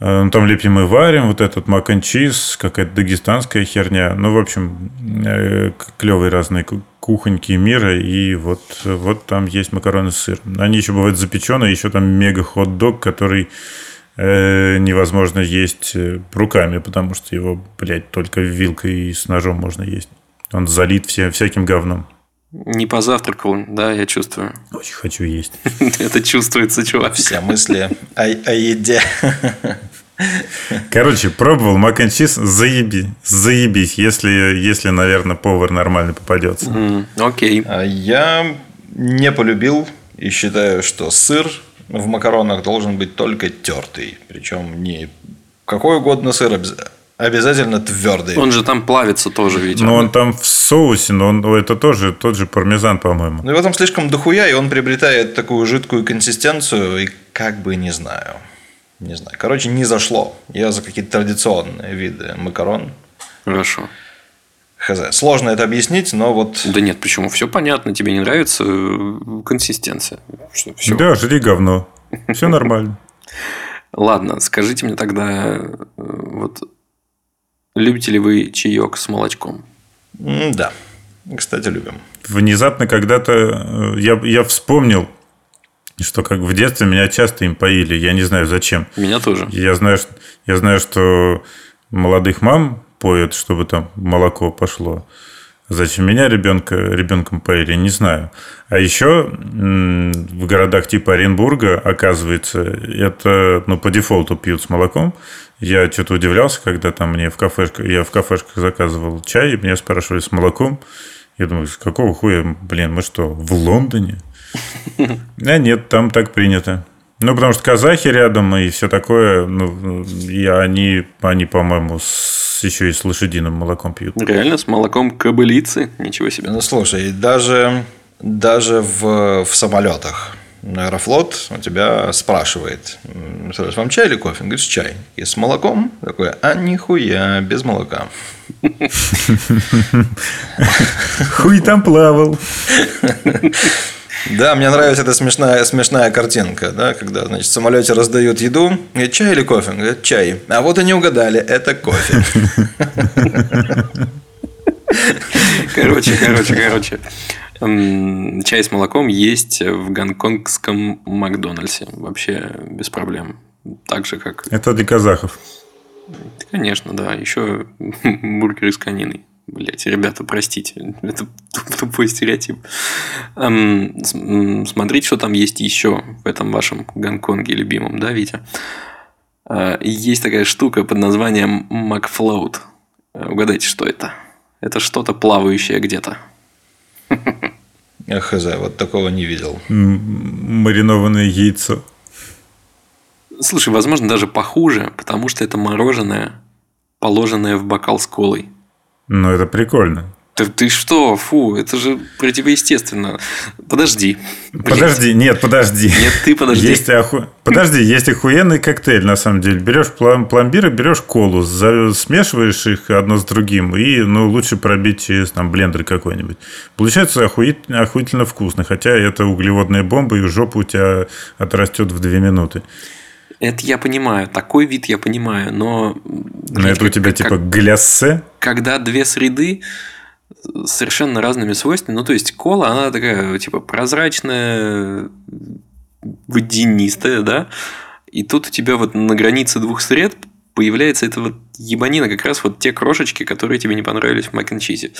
ну, там лепим и варим, вот этот мак чиз, какая-то дагестанская херня. Ну, в общем, э, клевые разные ку- кухоньки мира, и вот, вот там есть макароны с сыром. Они еще бывают запеченные, еще там мега хот-дог, который э, невозможно есть э, руками, потому что его, блядь, только вилкой и с ножом можно есть. Он залит все, всяким говном.
Не позавтракал, да, я чувствую.
Очень хочу есть.
Это чувствуется, чувак.
Все мысли о, о еде.
Короче, пробовал мак and чиз, заеби, заебись, если, если, наверное, повар нормально попадется.
Окей.
А Я не полюбил и считаю, что сыр в макаронах должен быть только тертый. Причем не какой угодно сыр, обяз- обязательно твердый.
Он же там плавится тоже, ведь.
Но он там в соусе, но он, это тоже тот же пармезан, по-моему.
Ну, его там слишком дохуя, и он приобретает такую жидкую консистенцию, и как бы не знаю. Не знаю. Короче, не зашло. Я за какие-то традиционные виды макарон.
Хорошо.
Хз. Сложно это объяснить, но вот...
Да нет, почему? Все понятно, тебе не нравится э, консистенция. Что, все.
Да, жри говно. Все нормально.
Ладно, скажите мне тогда, э, вот любите ли вы чаек с молочком?
Да. Кстати, любим.
Внезапно когда-то э, я, я вспомнил, что как в детстве меня часто им поили. Я не знаю зачем.
Меня тоже.
Я знаю, я знаю, что молодых мам поют, чтобы там молоко пошло. Зачем меня ребенка, ребенком поили, не знаю. А еще в городах типа Оренбурга, оказывается, это ну, по дефолту пьют с молоком. Я что-то удивлялся, когда там мне в кафешках, я в кафешках заказывал чай, и меня спрашивали с молоком. Я думаю, с какого хуя, блин, мы что, в Лондоне? А нет, там так принято. Ну, потому что казахи рядом и все такое. Ну, и они, они по-моему, с- еще и с лошадиным молоком пьют.
Реально, с молоком кобылицы? Ничего себе.
Ну, слушай, даже, даже в, в самолетах Аэрофлот у тебя спрашивает, м, «Саш, вам чай или кофе? Он говорит, чай. И с молоком? Такой, а нихуя, без молока.
Хуй там плавал.
Да, мне нравится эта смешная, смешная картинка, да, когда, значит, в самолете раздают еду, говорит, чай или кофе? Он говорит, чай. А вот они угадали, это кофе.
Короче, короче, короче. Чай с молоком есть в гонконгском Макдональдсе. Вообще без проблем. Так же, как...
Это для казахов.
Конечно, да. Еще бургеры с кониной. Блять, ребята, простите. Это туп- тупой стереотип. Эм, Смотрите, что там есть еще в этом вашем Гонконге любимом, да, Витя? Э, Есть такая штука под названием Макфлоут. Э, Угадайте, что это? Это что-то плавающее где-то.
Хз, вот такого не видел.
Маринованное яйцо.
Слушай, возможно, даже похуже, потому что это мороженое, положенное в бокал с колой.
Ну, это прикольно.
Ты, ты что? Фу, это же противоестественно. Подожди. Блин.
Подожди, нет, подожди.
Нет, ты подожди.
Есть оху- Подожди, есть охуенный коктейль, на самом деле. Берешь плом- пломбир и берешь колу, смешиваешь их одно с другим, и ну, лучше пробить через там, блендер какой-нибудь. Получается охуит- охуительно вкусно, хотя это углеводная бомба, и жопа у тебя отрастет в две минуты.
Это я понимаю, такой вид я понимаю, но...
Но это у
как-
тебя
как-
типа гляссе.
Когда две среды с совершенно разными свойствами, ну, то есть, кола, она такая, типа, прозрачная, водянистая, да, и тут у тебя вот на границе двух сред появляется эта вот ебанина, как раз вот те крошечки, которые тебе не понравились в мак чизе.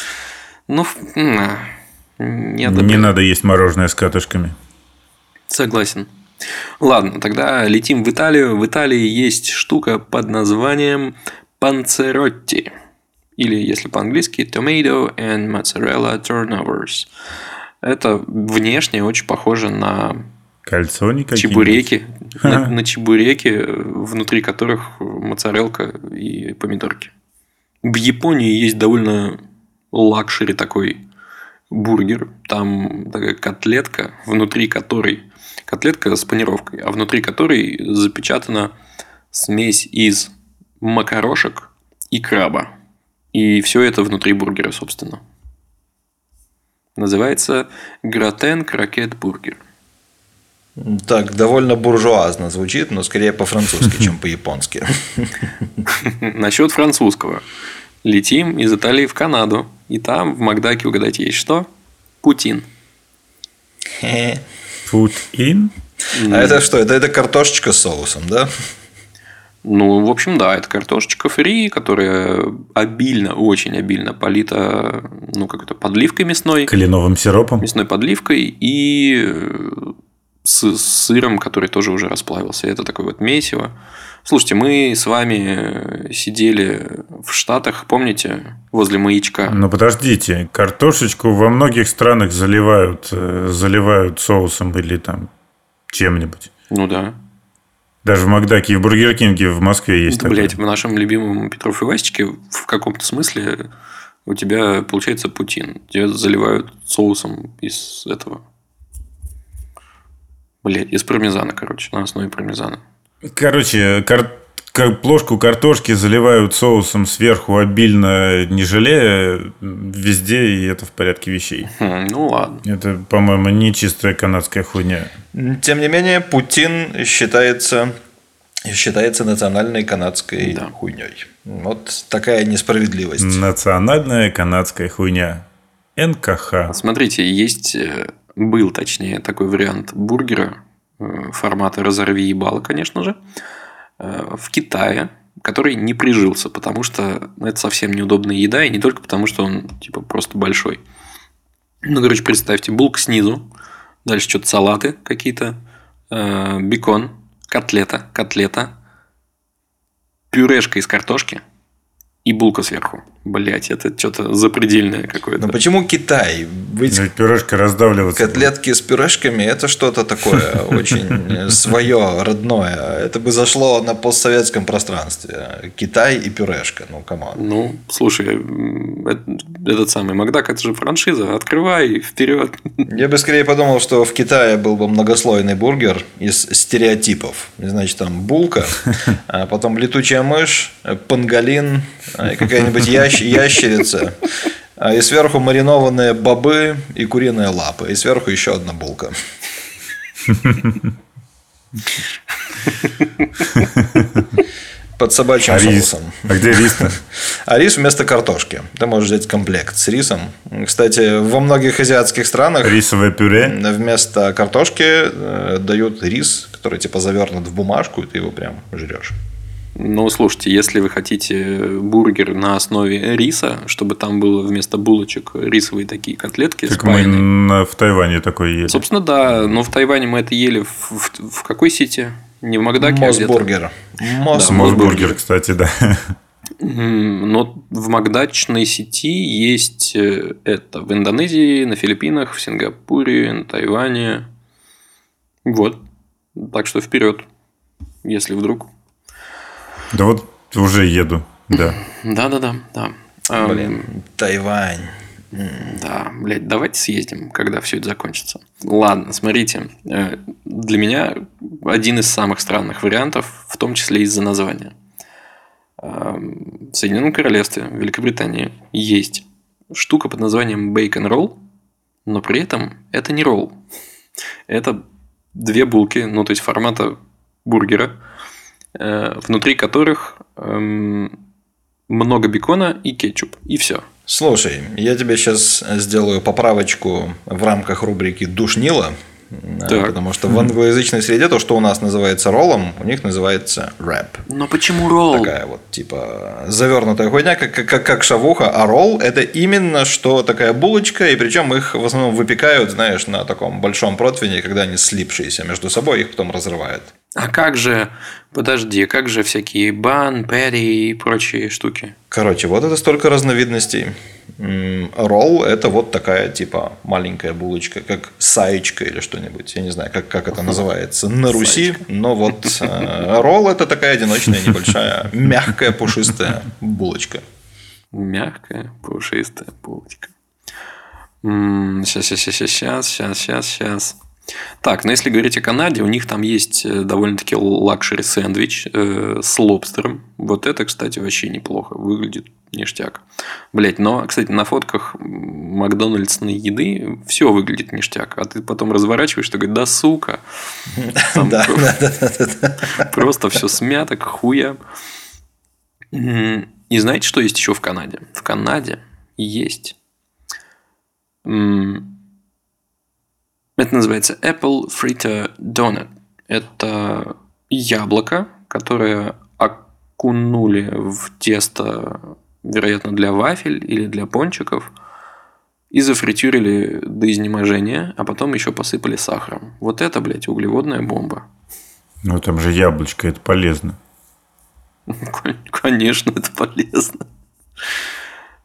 Ну, на, не
Не надо есть мороженое с катышками.
Согласен. Ладно, тогда летим в Италию. В Италии есть штука под названием панцеротти. Или, если по-английски, tomato and mozzarella turnovers. Это внешне очень похоже на
Кольцо никакие.
чебуреки. На, на чебуреки, внутри которых моцарелка и помидорки. В Японии есть довольно luxury такой бургер. Там такая котлетка, внутри которой... Котлетка с панировкой, а внутри которой запечатана смесь из макарошек и краба. И все это внутри бургера, собственно. Называется gratin croquette burger.
Так, довольно буржуазно звучит, но скорее по-французски, чем по-японски.
Насчет французского. Летим из Италии в Канаду. И там в Макдаке, угадайте, есть что? Путин.
In.
А это что? Это, это картошечка с соусом, да?
Ну, в общем, да, это картошечка фри, которая обильно, очень обильно полита, ну, как это, подливкой мясной.
Кленовым сиропом.
Мясной подливкой и э, с сыром, который тоже уже расплавился. Это такое вот месиво. Слушайте, мы с вами сидели в Штатах, помните, возле маячка.
Но подождите, картошечку во многих странах заливают, э, заливают соусом или там чем-нибудь.
Ну да.
Даже в Макдаке и в Бургер Кинге в Москве есть
да, Блять, в нашем любимом Петров и Васечке в каком-то смысле у тебя получается Путин. Тебя заливают соусом из этого. Блять, из пармезана, короче, на основе пармезана.
Короче, кар... плошку картошки заливают соусом сверху обильно, не жалея, везде, и это в порядке вещей.
Хм, ну ладно.
Это, по-моему, не чистая канадская хуйня.
Тем не менее, Путин считается считается национальной канадской
Да.
хуйней. Вот такая несправедливость.
Национальная канадская хуйня. НКХ.
Смотрите, есть э, был, точнее, такой вариант бургера формата «разорви ебало», конечно же, э, в Китае, который не прижился, потому что это совсем неудобная еда, и не только потому, что он типа просто большой. Ну, короче, представьте, булка снизу, дальше что-то салаты какие-то, э, бекон, котлета, котлета, пюрешка из картошки и булка сверху. Блять, это что-то запредельное какое-то.
Но почему Китай? Ведь
Ну, пюрешка раздавливаться.
котлетки с пюрешками это что-то такое очень свое, родное. Это бы зашло на постсоветском пространстве. Китай и пюрешка. Ну, come on.
Ну, слушай, э- этот самый Макдак, это же франшиза. Открывай вперед.
Я бы скорее подумал, что в Китае был бы многослойный бургер из стереотипов. Значит, там булка, а потом летучая мышь, панголин, а, и какая-нибудь ящ- ящерица, а, и сверху маринованные бобы и куриные лапы, и сверху еще одна булка. Под собачьим
А рис?
соусом.
А где рис-то?
А рис вместо картошки. Ты можешь взять комплект с рисом. Кстати, во многих азиатских странах
Рисовое пюре?
вместо картошки э, дают рис, который типа завернут в бумажку, и ты его прям жрешь.
Ну, слушайте, если вы хотите бургер на основе риса, чтобы там было вместо булочек рисовые такие котлетки
Так мы
спаянные.
на- в Тайване такое ели.
Собственно, да. Но в Тайване мы это ели в, в- в какой сети? Не в Макдаке, а где-то.
Мосбургер. Мос-
Да,
Мосбургер, кстати, да.
Но в макдачной сети есть э, это в Индонезии, на Филиппинах, в Сингапуре, на Тайване. Вот. Так что вперед, если вдруг.
Да вот уже еду. Да.
Да, да, да, да. Ам,
Блин, Тайвань.
Да, блядь, давайте съездим, когда все это закончится. Ладно, смотрите. э, Для меня один из самых странных вариантов, в том числе из-за названия. Эм, В Соединенном Королевстве, в Великобритании, есть штука под названием бейкон ролл, но при этом это не ролл. Это две булки, ну, то есть формата бургера, внутри которых эм, много бекона и кетчуп. И все.
Слушай, я тебе сейчас сделаю поправочку в рамках рубрики «Душнила». э,
Так.
Потому что в англоязычной среде то, что у нас называется роллом, у них называется рэп.
Но почему ролл?
Такая вот, типа, завернутая хуйня, как, как, как шавуха, а ролл – это именно что такая булочка, и причем их в основном выпекают, знаешь, на таком большом противне, когда они слипшиеся между собой, их потом разрывают.
А как же, подожди, как же всякие бан, пэри и прочие штуки?
Короче, вот это столько разновидностей. Ролл – это вот такая, типа, маленькая булочка, как саечка или что-нибудь. Я не знаю, как, как это называется на Руси, но вот э, ролл – это такая одиночная, небольшая, мягкая, пушистая булочка.
Мягкая, пушистая булочка. Сейчас, сейчас, сейчас, сейчас, сейчас, сейчас. Так, ну если говорить о Канаде, у них там есть э, довольно-таки luxury сэндвич э, с лобстером. Вот это, кстати, вообще неплохо. Выглядит ништяк. Блять, но, кстати, на фотках Макдональдсной еды все выглядит ништяк. А ты потом разворачиваешь, ты говоришь, да сука. Просто все смято, как хуя. И знаете, что есть еще в Канаде? В Канаде есть. Это называется Apple Fritter Donut. Это яблоко, которое окунули в тесто, вероятно, для вафель или для пончиков, и зафритюрили до изнеможения, а потом еще посыпали сахаром. Вот это, блядь, углеводная бомба.
Ну, там же яблочко, это полезно.
Конечно, это полезно.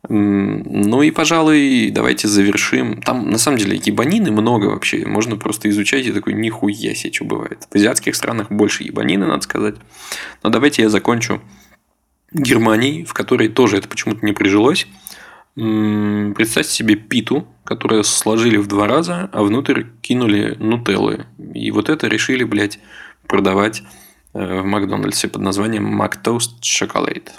Ну и, пожалуй, давайте завершим. Там, на самом деле, ебанины много вообще. Можно просто изучать и такой, нихуя себе, что бывает. В азиатских странах больше ебанины, надо сказать. Но давайте я закончу Германией, в которой тоже это почему-то не прижилось. Представьте себе питу, которую сложили в два раза, а внутрь кинули нутеллы. И вот это решили, блядь, продавать э, в Макдональдсе под названием McToast Chocolate.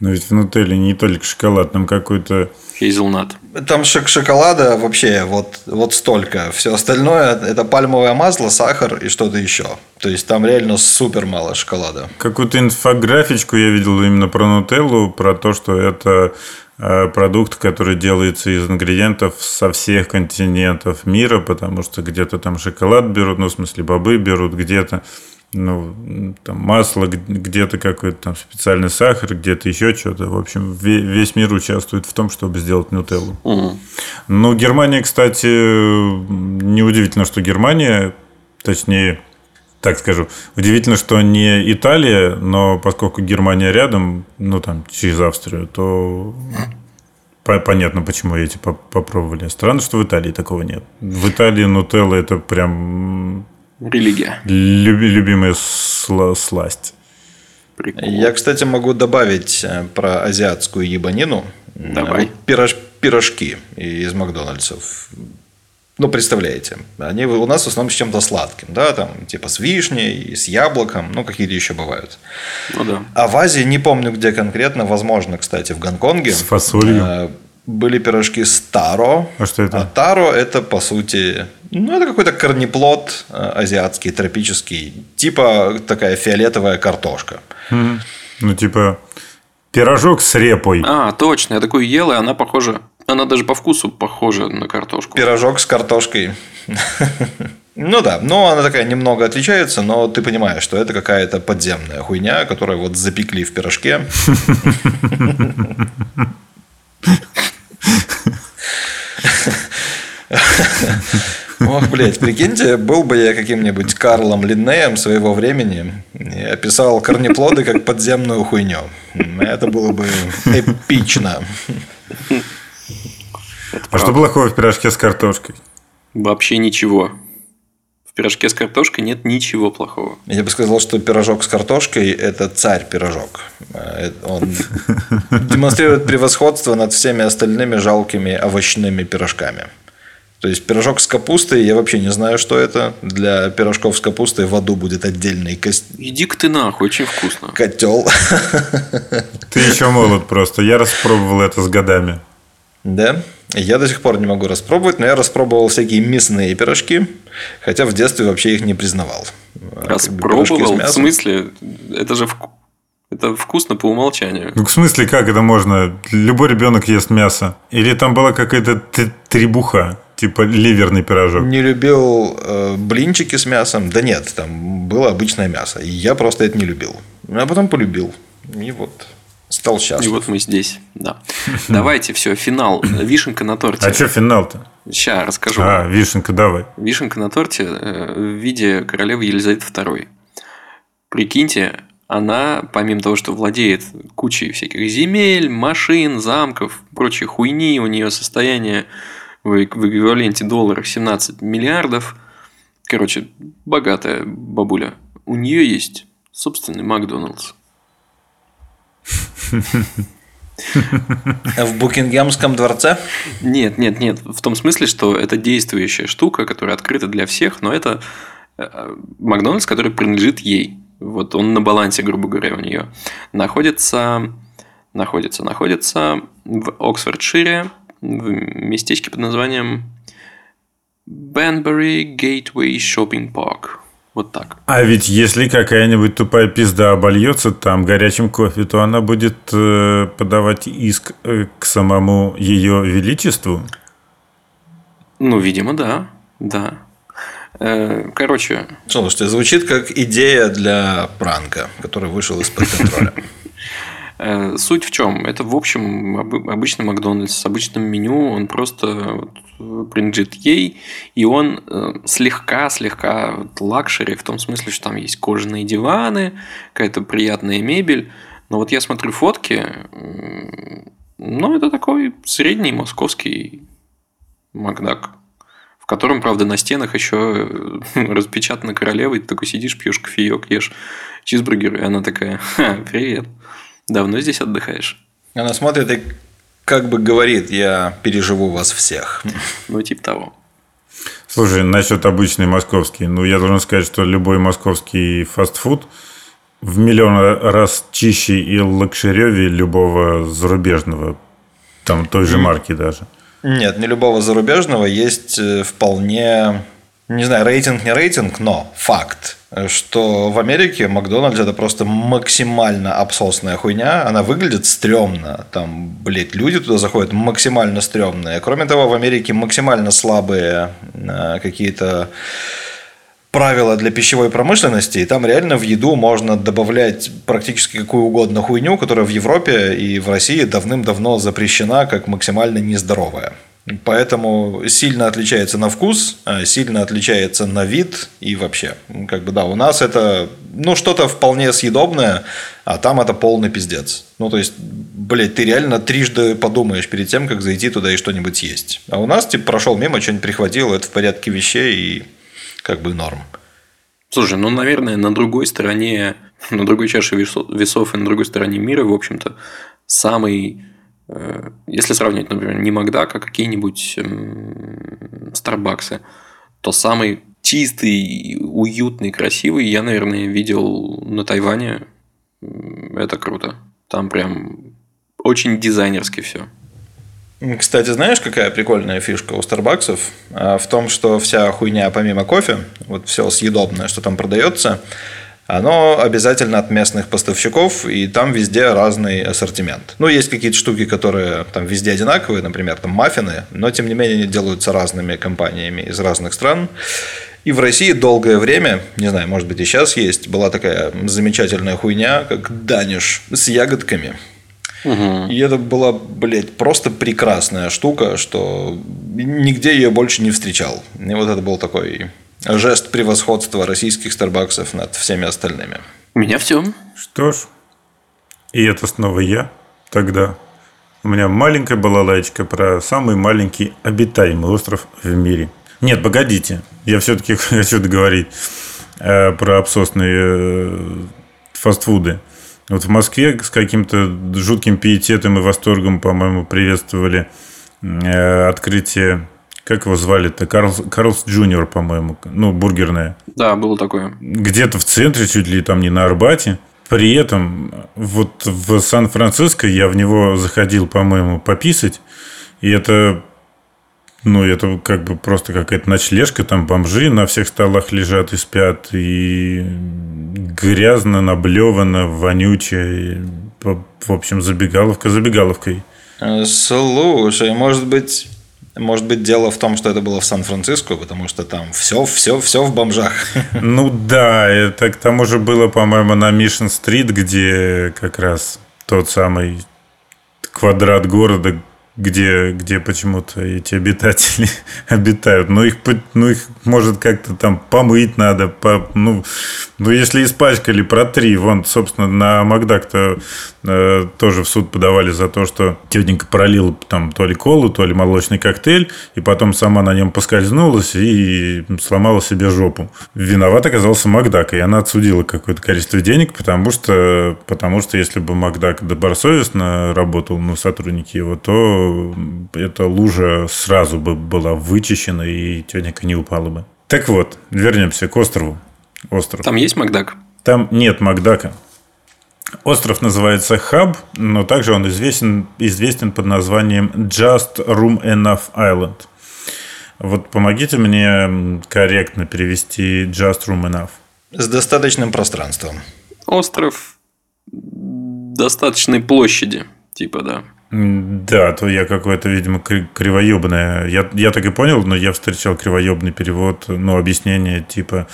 Но ведь в Нутелле не только шоколад, там какой-то...
Хейзелнат.
Там шок шоколада вообще вот, вот столько. Все остальное это пальмовое масло, сахар и что-то еще. То есть там реально супер мало шоколада.
Какую-то инфографичку я видел именно про Нутеллу, про то, что это продукт, который делается из ингредиентов со всех континентов мира, потому что где-то там шоколад берут, ну, в смысле, бобы берут, где-то ну, там масло, где-то какой-то там специальный сахар, где-то еще что-то. В общем, весь мир участвует в том, чтобы сделать нутеллу. Угу. Ну, Германия, кстати, неудивительно, что Германия, точнее, так скажу, удивительно, что не Италия, но поскольку Германия рядом, ну, там, через Австрию, то понятно, почему эти попробовали. Странно, что в Италии такого нет. В Италии нутелла это прям
Религия.
Люби, любимая сла, сласть.
Прикол. Я, кстати, могу добавить э, про азиатскую ебанину.
Давай. Вот
пирож, пирожки из Макдональдсов. Ну, представляете, они у нас в основном с чем-то сладким, да, там, типа с вишней, с яблоком, ну, какие-то еще бывают.
Ну, да.
А в Азии, не помню где конкретно, возможно, кстати, в Гонконге.
С фасолью. Э,
были пирожки с таро.
А что это?
А таро это, по сути, ну, это какой-то корнеплод э, азиатский, тропический. Типа такая фиолетовая картошка.
Mm-hmm. Ну, типа пирожок с репой.
А, точно. Я такой ел, и она похожа. Она даже по вкусу похожа на картошку.
Пирожок с картошкой. Ну да, но она такая немного отличается, но ты понимаешь, что это какая-то подземная хуйня, которую вот запекли в пирожке. Ох, блядь, прикиньте, был бы я каким-нибудь Карлом Линнеем своего времени и описал корнеплоды как подземную хуйню. Это было бы эпично.
А что плохого в пирожке с картошкой?
Вообще ничего. В пирожке с картошкой нет ничего плохого.
Я бы сказал, что пирожок с картошкой – это царь-пирожок. Э, он демонстрирует превосходство над всеми остальными жалкими овощными пирожками. То есть пирожок с капустой, я вообще не знаю, что это. Для пирожков с капустой в аду будет отдельный кост...
Иди-ка ты нахуй, очень вкусно.
Котел.
Ты еще молод просто. Я распробовал это с годами.
Да? Я до сих пор не могу распробовать, но я распробовал всякие мясные пирожки, хотя в детстве вообще их не признавал.
Распробовал? В смысле? Это же вкусно. Это вкусно по умолчанию.
Ну, в смысле, как это можно? Любой ребенок ест мясо. Или там была какая-то требуха, типа ливерный пирожок?
Не любил э, блинчики с мясом. Да нет, там было обычное мясо. И я просто это не любил. А потом полюбил. И вот стал счастлив.
И вот мы здесь, да. Давайте, все, финал. Вишенка на торте.
А что финал-то?
Сейчас расскажу.
А, вишенка, давай.
Вишенка на торте э, в виде королевы Елизаветы II. Прикиньте, она, помимо того, что владеет кучей всяких земель, машин, замков, прочей хуйни, у нее состояние в эквиваленте долларов 17 миллиардов. Короче, богатая бабуля. У нее есть собственный Макдоналдс.
В Букингемском дворце?
Нет, нет, нет. В том смысле, что это действующая штука, которая открыта для всех, но это э, Макдональдс, который принадлежит ей. Вот он на балансе, грубо говоря, у нее. Находится, находится, находится в Оксфордшире, в местечке под названием Banbury Gateway Shopping Park. Вот так.
А ведь если какая-нибудь тупая пизда обольется там горячим кофе, то она будет э, подавать иск э, к самому ее величеству?
Ну, видимо, да. Да. Э, Короче,
Слушайте, звучит как идея для пранка, который вышел из-под контроля.
Э, Суть в чем? Это, в общем, об- обычный Макдональдс с обычным меню, он просто э, принадлежит ей, и он э, слегка-слегка вот luxury, в том смысле, что там есть кожаные диваны, какая-то приятная мебель. Но вот я смотрю фотки, ну, это такой средний московский Макдак, в котором, правда, на стенах еще распечатана королева, и ты такой сидишь, пьешь кофеек, ешь чизбургер, и она такая, «Ха, привет, давно здесь отдыхаешь?
Она смотрит и как бы говорит, я переживу вас всех.
Ну, типа того.
Слушай, насчет обычный московский. Ну, я должен сказать, что любой московский фастфуд в миллион раз чище и лакшеревее любого зарубежного. Там той же марки даже.
Нет, не любого зарубежного. Есть э, вполне, не знаю, рейтинг, не рейтинг, но факт, что в Америке Макдональдс это просто максимально обсосная хуйня. Она выглядит стрёмно. Там, блядь, люди туда заходят максимально стрёмные. Кроме того, в Америке максимально слабые э, какие-то правила для пищевой промышленности, и там реально в еду можно добавлять практически какую угодно хуйню, которая в Европе и в России давным-давно запрещена как максимально нездоровая. Поэтому сильно отличается на вкус, а сильно отличается на вид и вообще. Как бы да, у нас это ну что-то вполне съедобное, а там это полный пиздец. Ну то есть, блядь, ты реально трижды подумаешь перед тем, как зайти туда и что-нибудь съесть. А у нас типа прошел мимо, что-нибудь прихватил, это в порядке вещей и как бы норм.
Слушай, ну, наверное, на другой стороне, на другой чаше весо- весов и на другой стороне мира, в общем-то, самый, если сравнивать, например, не Макдак, а какие-нибудь Старбаксы, то самый чистый, уютный, красивый я, наверное, видел на Тайване. Это круто. Там прям очень дизайнерски все.
Кстати, знаешь, какая прикольная фишка у Старбаксов? А, В том, что вся хуйня помимо кофе, вот все съедобное, что там продается, оно обязательно от местных поставщиков, и там везде разный ассортимент. Ну, есть какие-то штуки, которые там везде одинаковые, например, там маффины, но тем не менее они делаются разными компаниями из разных стран. И в России долгое время, не знаю, может быть и сейчас есть, была такая замечательная хуйня, как даниш с ягодками. И это была, блядь, просто прекрасная штука, что нигде ее больше не встречал. И вот это был такой жест превосходства российских Старбаксов над всеми остальными.
У меня все.
Что ж, и это снова я тогда. У меня маленькая балалайка про самый маленький обитаемый остров в мире. Нет, погодите, я все-таки хочу договорить э, про обсосные э, фастфуды. Вот в Москве с каким-то жутким пиететом и восторгом, по-моему, приветствовали э, открытие, как его звали-то, Карлс, Карлс Джуниор, по-моему, ну, бургерная
Да, было такое.
где-то в центре, чуть ли там не на Арбате. При этом вот в Сан-Франциско я в него заходил, по-моему, пописать. И это, ну, это как бы просто какая-то ночлежка. Там бомжи на всех столах лежат и спят. И грязно, наблевано, вонюче. И, в общем, забегаловка забегаловкой.
Э, Слушай, может быть, может быть, дело в том, что это было в Сан-Франциско, потому что там все, все, все в бомжах.
Ну да, это к тому же было, по-моему, на Мишн-стрит, где как раз тот самый квадрат города, где, где почему-то эти обитатели обитают. Ну их, ну, их может как-то там помыть надо. По, ну, ну, если испачкали, протри. Вон, собственно, на Макдак-то э, тоже в суд подавали за то, что тетенька пролила там то ли колу, то ли молочный коктейль, и потом сама на нем поскользнулась и сломала себе жопу. Виноват оказался Макдак, и она отсудила какое-то количество денег, потому что, потому что если бы Макдак добросовестно работал, ну, сотрудники его, то эта лужа сразу бы была вычищена, и тетенька не упала бы. Так вот, вернемся к острову. Остров.
Там есть Макдак?
Там нет Макдака. Остров называется Хаб, но также он известен, известен под названием Just Room Enough Island. Вот помогите мне корректно перевести Just Room Enough.
С достаточным пространством.
Остров достаточной площади, типа, да.
Да, то я какое-то, видимо, кри- кривоебное. Я, я так и понял, но я встречал кривоебный перевод, ну, объяснение типа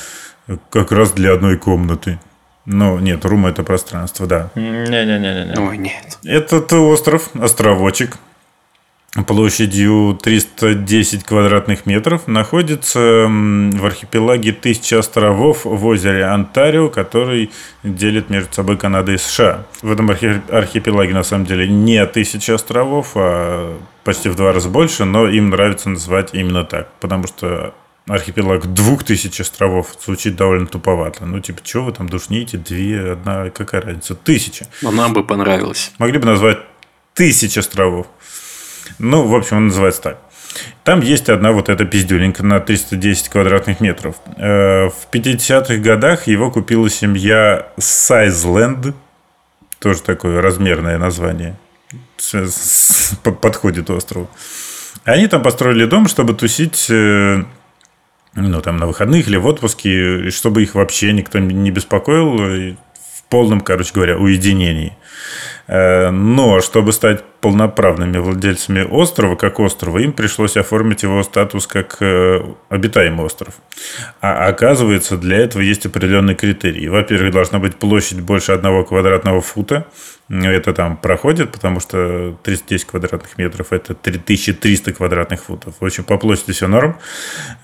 как раз для одной комнаты. Ну, нет, рум это пространство, да.
Не-не-не-не.
Ой, нет.
Этот остров, островочек, площадью 310 квадратных метров, находится в архипелаге Тысячи островов в озере Онтарио, который делит между собой Канада и США. В этом архи- архипелаге на самом деле не тысяча островов, а почти в два раза больше, но им нравится называть именно так, потому что архипелаг двух тысяч островов звучит довольно туповато. Ну, типа, что вы там душните? Две, одна, какая разница? Тысяча.
Но нам бы понравилось.
Могли бы назвать тысяч островов. Ну, в общем, он называется так. Там есть одна вот эта пиздюленька на 310 квадратных метров. Э, В 50-х годах его купила семья Сайзленд. Тоже такое размерное название. Подходит острову. Они там построили дом, чтобы тусить э, ну, там, на выходных или в отпуске, чтобы их вообще никто не беспокоил, полном, короче говоря, уединении. Э, Но чтобы стать полноправными владельцами острова, как острова, им пришлось оформить его статус как э, обитаемый остров. А оказывается, для этого есть определенные критерии. Во-первых, должна быть площадь больше одного квадратного фута. Это там проходит, потому что 310 квадратных метров – это 3300 квадратных футов. В общем, по площади все норм.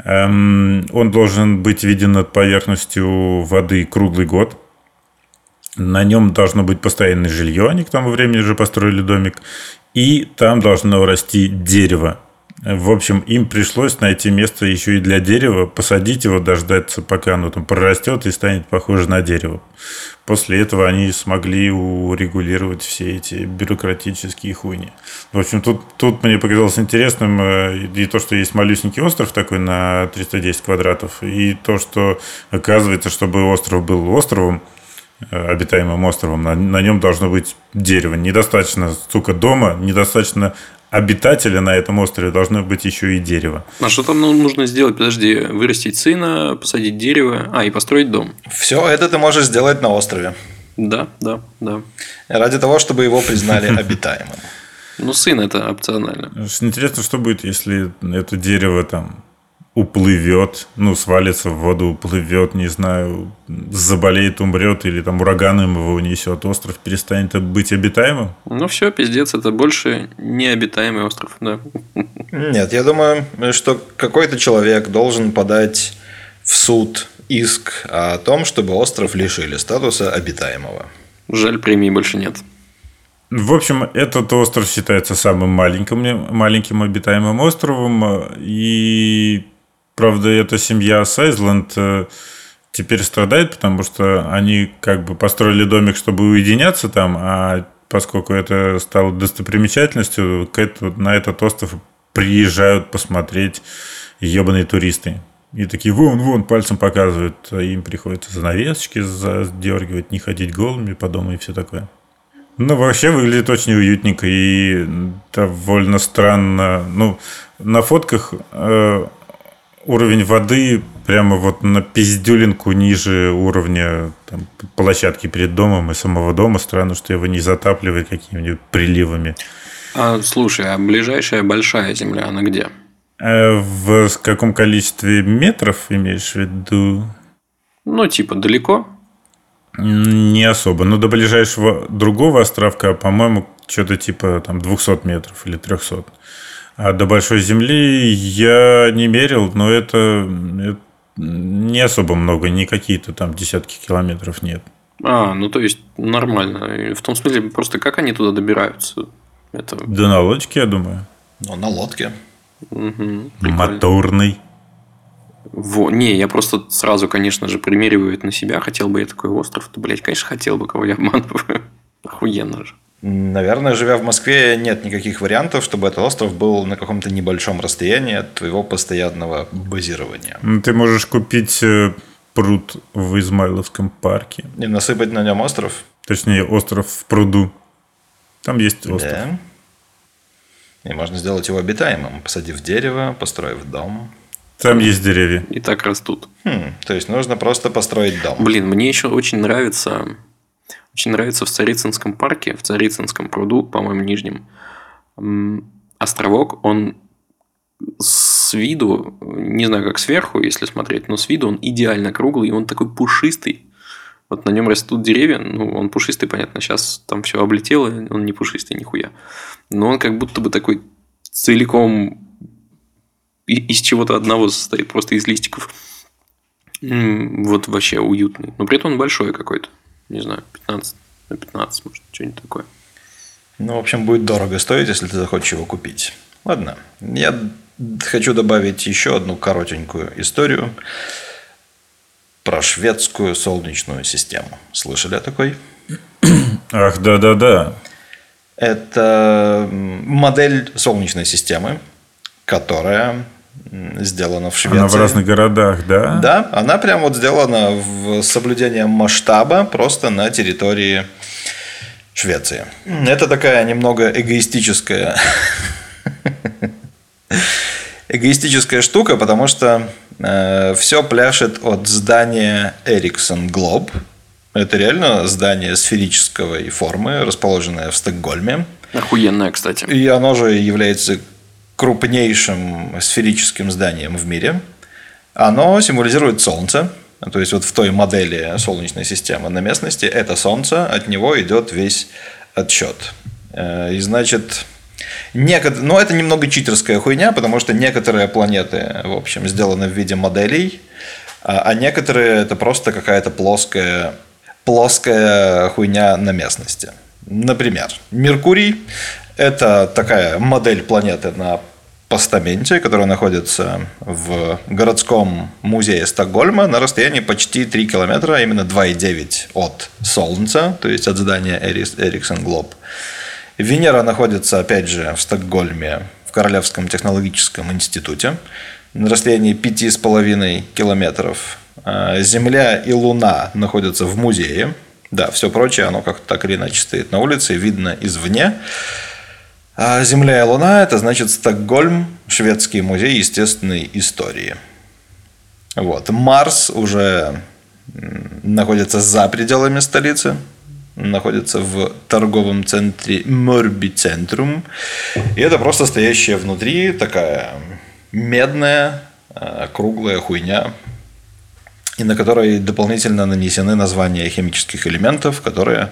Эм, Он должен быть виден над поверхностью воды круглый год. На нем должно быть постоянное жилье, они к тому времени уже построили домик. И там должно расти дерево. В общем, им пришлось найти место еще и для дерева, посадить его, дождаться, пока оно там прорастет и станет похоже на дерево. После этого они смогли урегулировать все эти бюрократические хуйни. В общем, тут, тут мне показалось интересным э, и то, что есть малюсенький остров такой на 310 квадратов, и то, что оказывается, чтобы остров был островом, обитаемым островом, на, на нем должно быть дерево. Недостаточно, сука, дома, недостаточно обитателя на этом острове, должно быть еще и дерево.
А что там ну, нужно сделать? Подожди, вырастить сына, посадить дерево, а, и построить дом.
Все это ты можешь сделать на острове.
Да, да, да.
Ради того, чтобы его признали обитаемым.
Ну, сын это опционально.
Интересно, что будет, если это дерево там уплывет, ну, свалится в воду, уплывет, не знаю, заболеет, умрет, или там ураганом его унесет, остров перестанет быть обитаемым?
Ну, все, пиздец, это больше необитаемый остров, да.
Нет, я думаю, что какой-то человек должен подать в суд иск о том, чтобы остров лишили статуса обитаемого.
Жаль, премии больше нет.
В общем, этот остров считается самым маленьким, маленьким обитаемым островом. И, правда, эта семья Сайзленд э, теперь страдает, потому что они как бы построили домик, чтобы уединяться там, а поскольку это стало достопримечательностью, на этот остров приезжают посмотреть ебаные туристы. И такие, вон, вон, пальцем показывают. А им приходится занавесочки задергивать, не ходить голыми по дому и все такое. Ну, вообще выглядит очень уютненько и довольно странно. Ну, на фотках э, уровень воды прямо вот на пиздюлинку ниже уровня там, площадки перед домом и самого дома. Странно, что его не затапливает какими-нибудь приливами.
А, слушай, а ближайшая большая земля, она где?
Э, в каком количестве метров имеешь в виду?
Ну, типа, далеко?
Не особо. Но до ближайшего другого островка, по-моему, что-то типа там 200 метров или 300. А до Большой Земли я не мерил, но это, это не особо много, не какие-то там десятки километров нет.
А, ну то есть нормально. И В том смысле, просто как они туда добираются? Это
Да на лодке, я думаю.
Ну, на лодке.
прикольно.
Моторный.
Во, не, я просто сразу, конечно же, примериваю это на себя. Хотел бы я такой остров. Да, блядь, конечно, хотел бы, кого я обманываю. Охуенно же.
Наверное, живя в Москве, нет никаких вариантов, чтобы этот остров был на каком-то небольшом расстоянии от твоего постоянного базирования.
Ну, Ты можешь купить э, пруд в Измайловском парке.
И насыпать на нем остров.
Точнее, остров в пруду. Там есть остров.
Да. И можно сделать его обитаемым, посадив дерево, построив дом.
Там есть деревья.
И так растут.
Хм, то есть нужно просто построить дом.
Блин, мне еще очень нравится, очень нравится в Царицынском парке, в Царицынском пруду, по-моему, нижнем, островок, он с виду, не знаю, как сверху, если смотреть, но с виду он идеально круглый, и он такой пушистый. Вот на нем растут деревья, ну, он пушистый, понятно, сейчас там все облетело, он не пушистый нихуя. Но он как будто бы такой целиком из чего-то одного состоит, просто из листиков. Вот вообще уютный. Но при этом он большой какой-то. Не знаю, 15 на 15, может, что-нибудь такое.
Ну, в общем, будет дорого стоить, если ты захочешь его купить. Ладно, я хочу добавить еще одну коротенькую историю про шведскую солнечную систему. Слышали о такой?
Ах, да-да-да.
Это модель солнечной системы, которая сделана в Швеции.
Она в разных городах, да?
Да, она прям вот сделана в с соблюдением масштаба просто на территории Швеции. Это такая немного эгоистическая эгоистическая штука, потому что все пляшет от здания Ericsson Globe. Это реально здание сферической формы, расположенное в Стокгольме.
Охуенная, кстати.
И оно же является крупнейшим сферическим зданием в мире. Оно символизирует Солнце. То есть вот в той модели Солнечной системы на местности это Солнце, от него идет весь отсчет. Э, И значит, некотор... ну это немного читерская хуйня, потому что некоторые планеты, в общем, сделаны в виде моделей, а а некоторые это просто какая-то плоская, плоская хуйня на местности. Например, Меркурий – это такая модель планеты на постаменте, которая находится в городском музее Стокгольма на расстоянии почти 3 километра, а именно 2,9 от Солнца, то есть от здания Эриксон Глоб. Венера находится, опять же, в Стокгольме, в Королевском технологическом институте, на расстоянии 5,5 километров. А Земля и Луна находятся в музее. Да, все прочее, оно как-то так или иначе стоит на улице, видно извне. А Земля и Луна – это значит Стокгольм, шведский музей естественной истории. Вот. Марс уже находится за пределами столицы, находится в торговом центре Морби Центрум. И это просто стоящая внутри такая медная, э, круглая хуйня, и на которой дополнительно нанесены названия химических элементов, которые,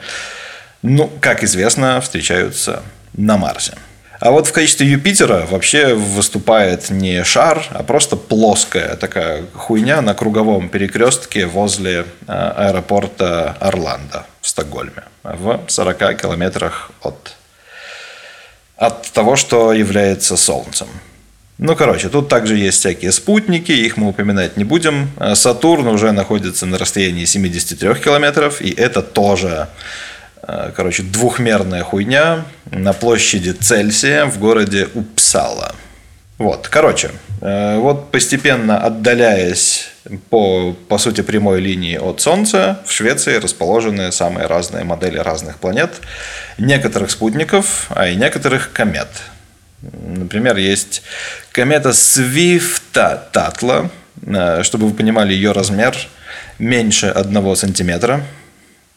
ну, как известно, встречаются на Марсе. А вот в качестве Юпитера вообще выступает не шар, а просто плоская такая хуйня на круговом перекрестке возле э, аэропорта Орландо в Стокгольме, в 40 километрах от, от того, что является Солнцем. Ну, короче, тут также есть всякие спутники, их мы упоминать не будем. Э, Сатурн уже находится на расстоянии 73 километров, и это тоже, короче, двухмерная хуйня на площади Цельсия в городе Упсала. Вот, короче, э, вот постепенно отдаляясь по, по сути, прямой линии от Солнца, в Швеции расположены самые разные модели разных планет, некоторых спутников, а и некоторых комет. Например, есть комета Свифта-Татла, э, чтобы вы понимали ее размер, меньше 1 сантиметра,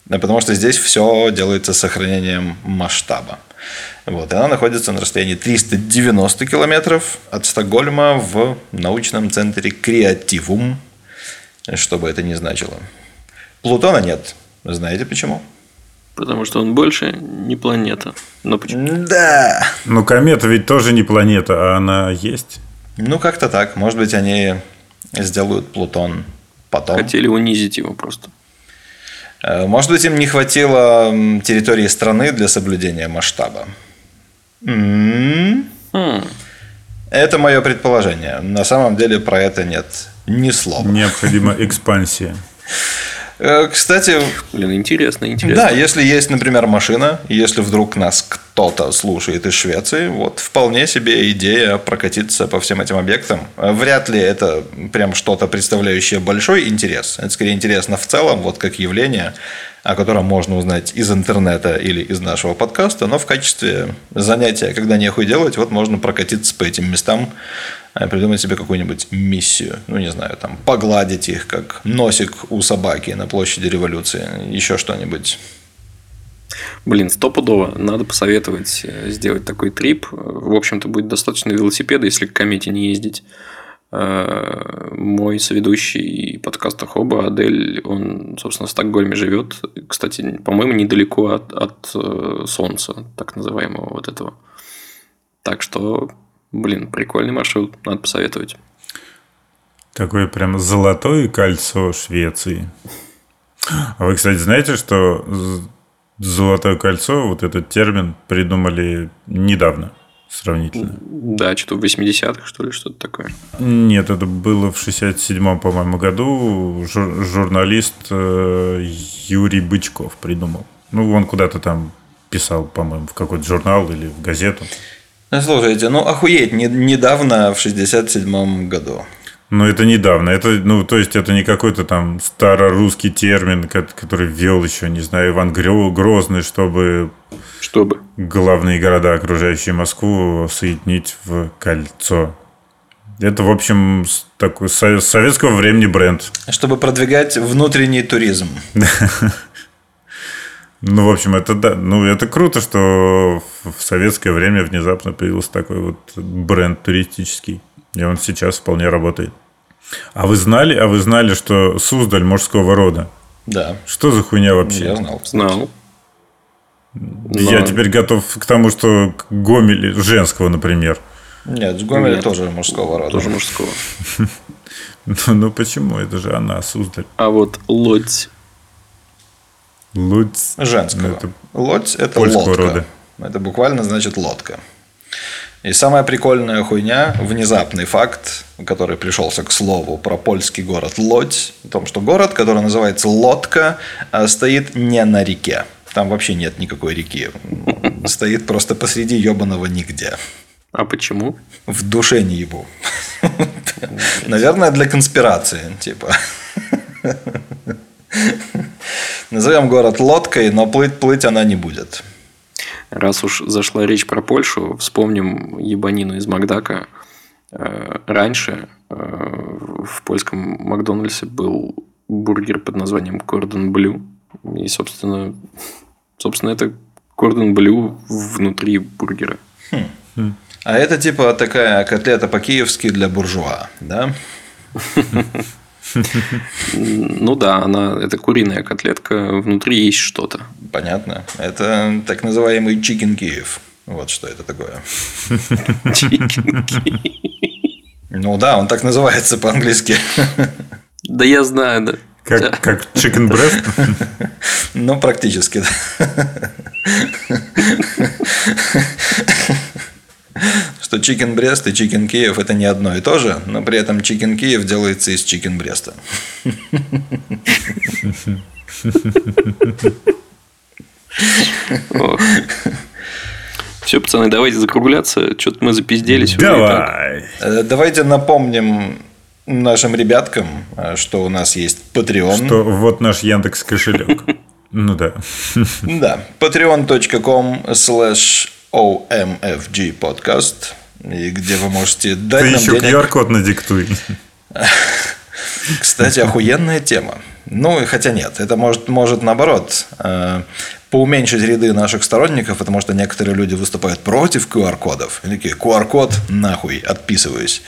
да, потому что здесь все делается с сохранением масштаба. Вот, и она находится на расстоянии 390 километров от Стокгольма в научном центре Креативум, что бы это ни значило. Плутона нет. Знаете почему?
Потому что он больше не планета. Но почему?
Да.
Ну, комета ведь тоже не планета, а она есть.
Ну, как-то так. Может быть, они сделают Плутон потом.
Хотели унизить его просто.
Э, Может быть, им не хватило территории страны для соблюдения масштаба. М,
Хм.
Это мое предположение. На самом деле про это нет ни слова.
Необходима экспансия.
Э, Кстати,
Блин, интересно, интересно.
да, если есть, например, машина, если вдруг нас кто-то слушает из Швеции, вот вполне себе идея прокатиться по всем этим объектам. Э, Вряд ли это прям что-то представляющее большой интерес. Это скорее интересно в целом, вот как явление, о котором можно узнать из интернета или из нашего подкаста, но в качестве занятия, когда нехуй делать, вот можно прокатиться по этим местам, придумать себе какую-нибудь миссию. Ну, не знаю, там, погладить их, как носик у собаки на площади революции, еще что-нибудь.
Блин, стопудово. Надо посоветовать э, сделать такой трип. В общем-то, будет достаточно велосипеда, если к комете не ездить. Э, Мой соведущий подкаста Хоба, Адель, он, собственно, в Стокгольме живет. Кстати, по-моему, недалеко от, от э, Солнца, так называемого вот этого. Так что, блин, прикольный маршрут, надо посоветовать.
Такое прям золотое кольцо Швеции. А вы, кстати, знаете, что золотое кольцо, вот этот термин придумали недавно сравнительно?
Да, что-то в 80-х, что ли, что-то такое.
Нет, это было в 67-м, по-моему, году. Жур- журналист э, Юрий Бычков придумал. Ну, он куда-то там писал, по-моему, в какой-то журнал или в газету.
Ну, слушайте, ну охуеть, не- недавно в 67 году.
Но это недавно. Это, ну, то есть, это не какой-то там старорусский термин, ко- который ввел еще, не знаю, Иван Грозный, чтобы
Чтобы.
главные города, окружающие Москву, соединить в кольцо. Это, в общем, такой со- советского времени бренд.
Чтобы продвигать внутренний туризм.
Ну, в общем, это да. Ну, это круто, что в советское время внезапно появился такой вот бренд туристический. И он сейчас вполне работает. А вы знали, а вы знали, что Суздаль мужского рода?
Да,
Что за хуйня вообще?
я знал.
Знал.
Я
Но-
теперь готов к тому, что к Гомеле женского, например.
Нет, с Гомеля
Нет.
тоже мужского рода.
Тоже мужского.
Ну, ну почему? Это же она, Суздаль.
А вот Лодзь.
Луц.
Женского.
Ну, это
Лодь – это
польского
лодка.
рода.
Это буквально значит лодка. И самая прикольная хуйня, внезапный факт, который пришелся к слову про польский город Лодь, о том, что город, который называется Лодка, а, стоит не на реке. Там вообще нет никакой реки. Стоит просто посреди ебаного нигде.
А почему?
В душе не ебу. Наверное, для конспирации, типа. Назовем город лодкой, но плыть, плыть она не будет.
Раз уж зашла речь про Польшу, вспомним ебанину из Макдака. Э, Раньше э, в польском Макдональдсе был бургер под названием Кордон Блю. И, собственно, собственно, это Кордон Блю внутри бургера.
А это типа такая котлета по-киевски для буржуа, да?
Ну да, она это куриная котлетка, внутри есть что-то.
Понятно. Это так называемый чикен Киев. Вот что это такое. Ну да, он так называется по-английски.
Да я знаю, да.
Как, как chicken breast?
Ну, практически, да. Что chicken breast и chicken Kiev это не одно и то же, но при этом chicken Kiev делается из chicken breast а.
Все, пацаны, давайте закругляться. Что-то мы запизделись.
Давай.
Э, Давайте напомним нашим ребяткам, э, что у нас есть Patreon.
Что вот наш Яндекс кошелек. Ну да.
Да, patreon.com slash omfg подкаст, и где вы можете дать
Ты
нам
еще
денег.
QR-код надиктуй.
Кстати, охуенная тема. Ну, и хотя нет, это может, может наоборот э, поуменьшить ряды наших сторонников, потому что некоторые люди выступают против QR-кодов. Они такие, QR-код, нахуй, отписываюсь.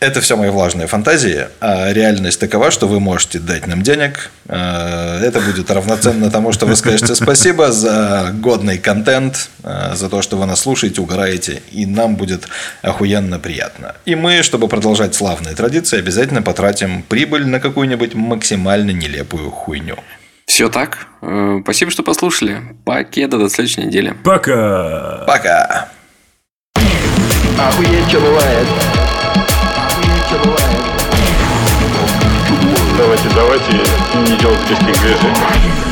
Это все мои влажные фантазии, а реальность такова, что вы можете дать нам денег. Э, Это будет равноценно тому, что вы скажете спасибо за годный контент, э, за то, что вы нас слушаете, угораете, и нам будет охуенно приятно. И мы, чтобы продолжать славные традиции, обязательно потратим прибыль на какую-нибудь максимально нелепую хуйню.
Все так. Э, Спасибо, что послушали. Пакета до следующей недели.
Пока.
Пока!
Охуеть, что бывает.
Давайте, давайте не делать лишних движений.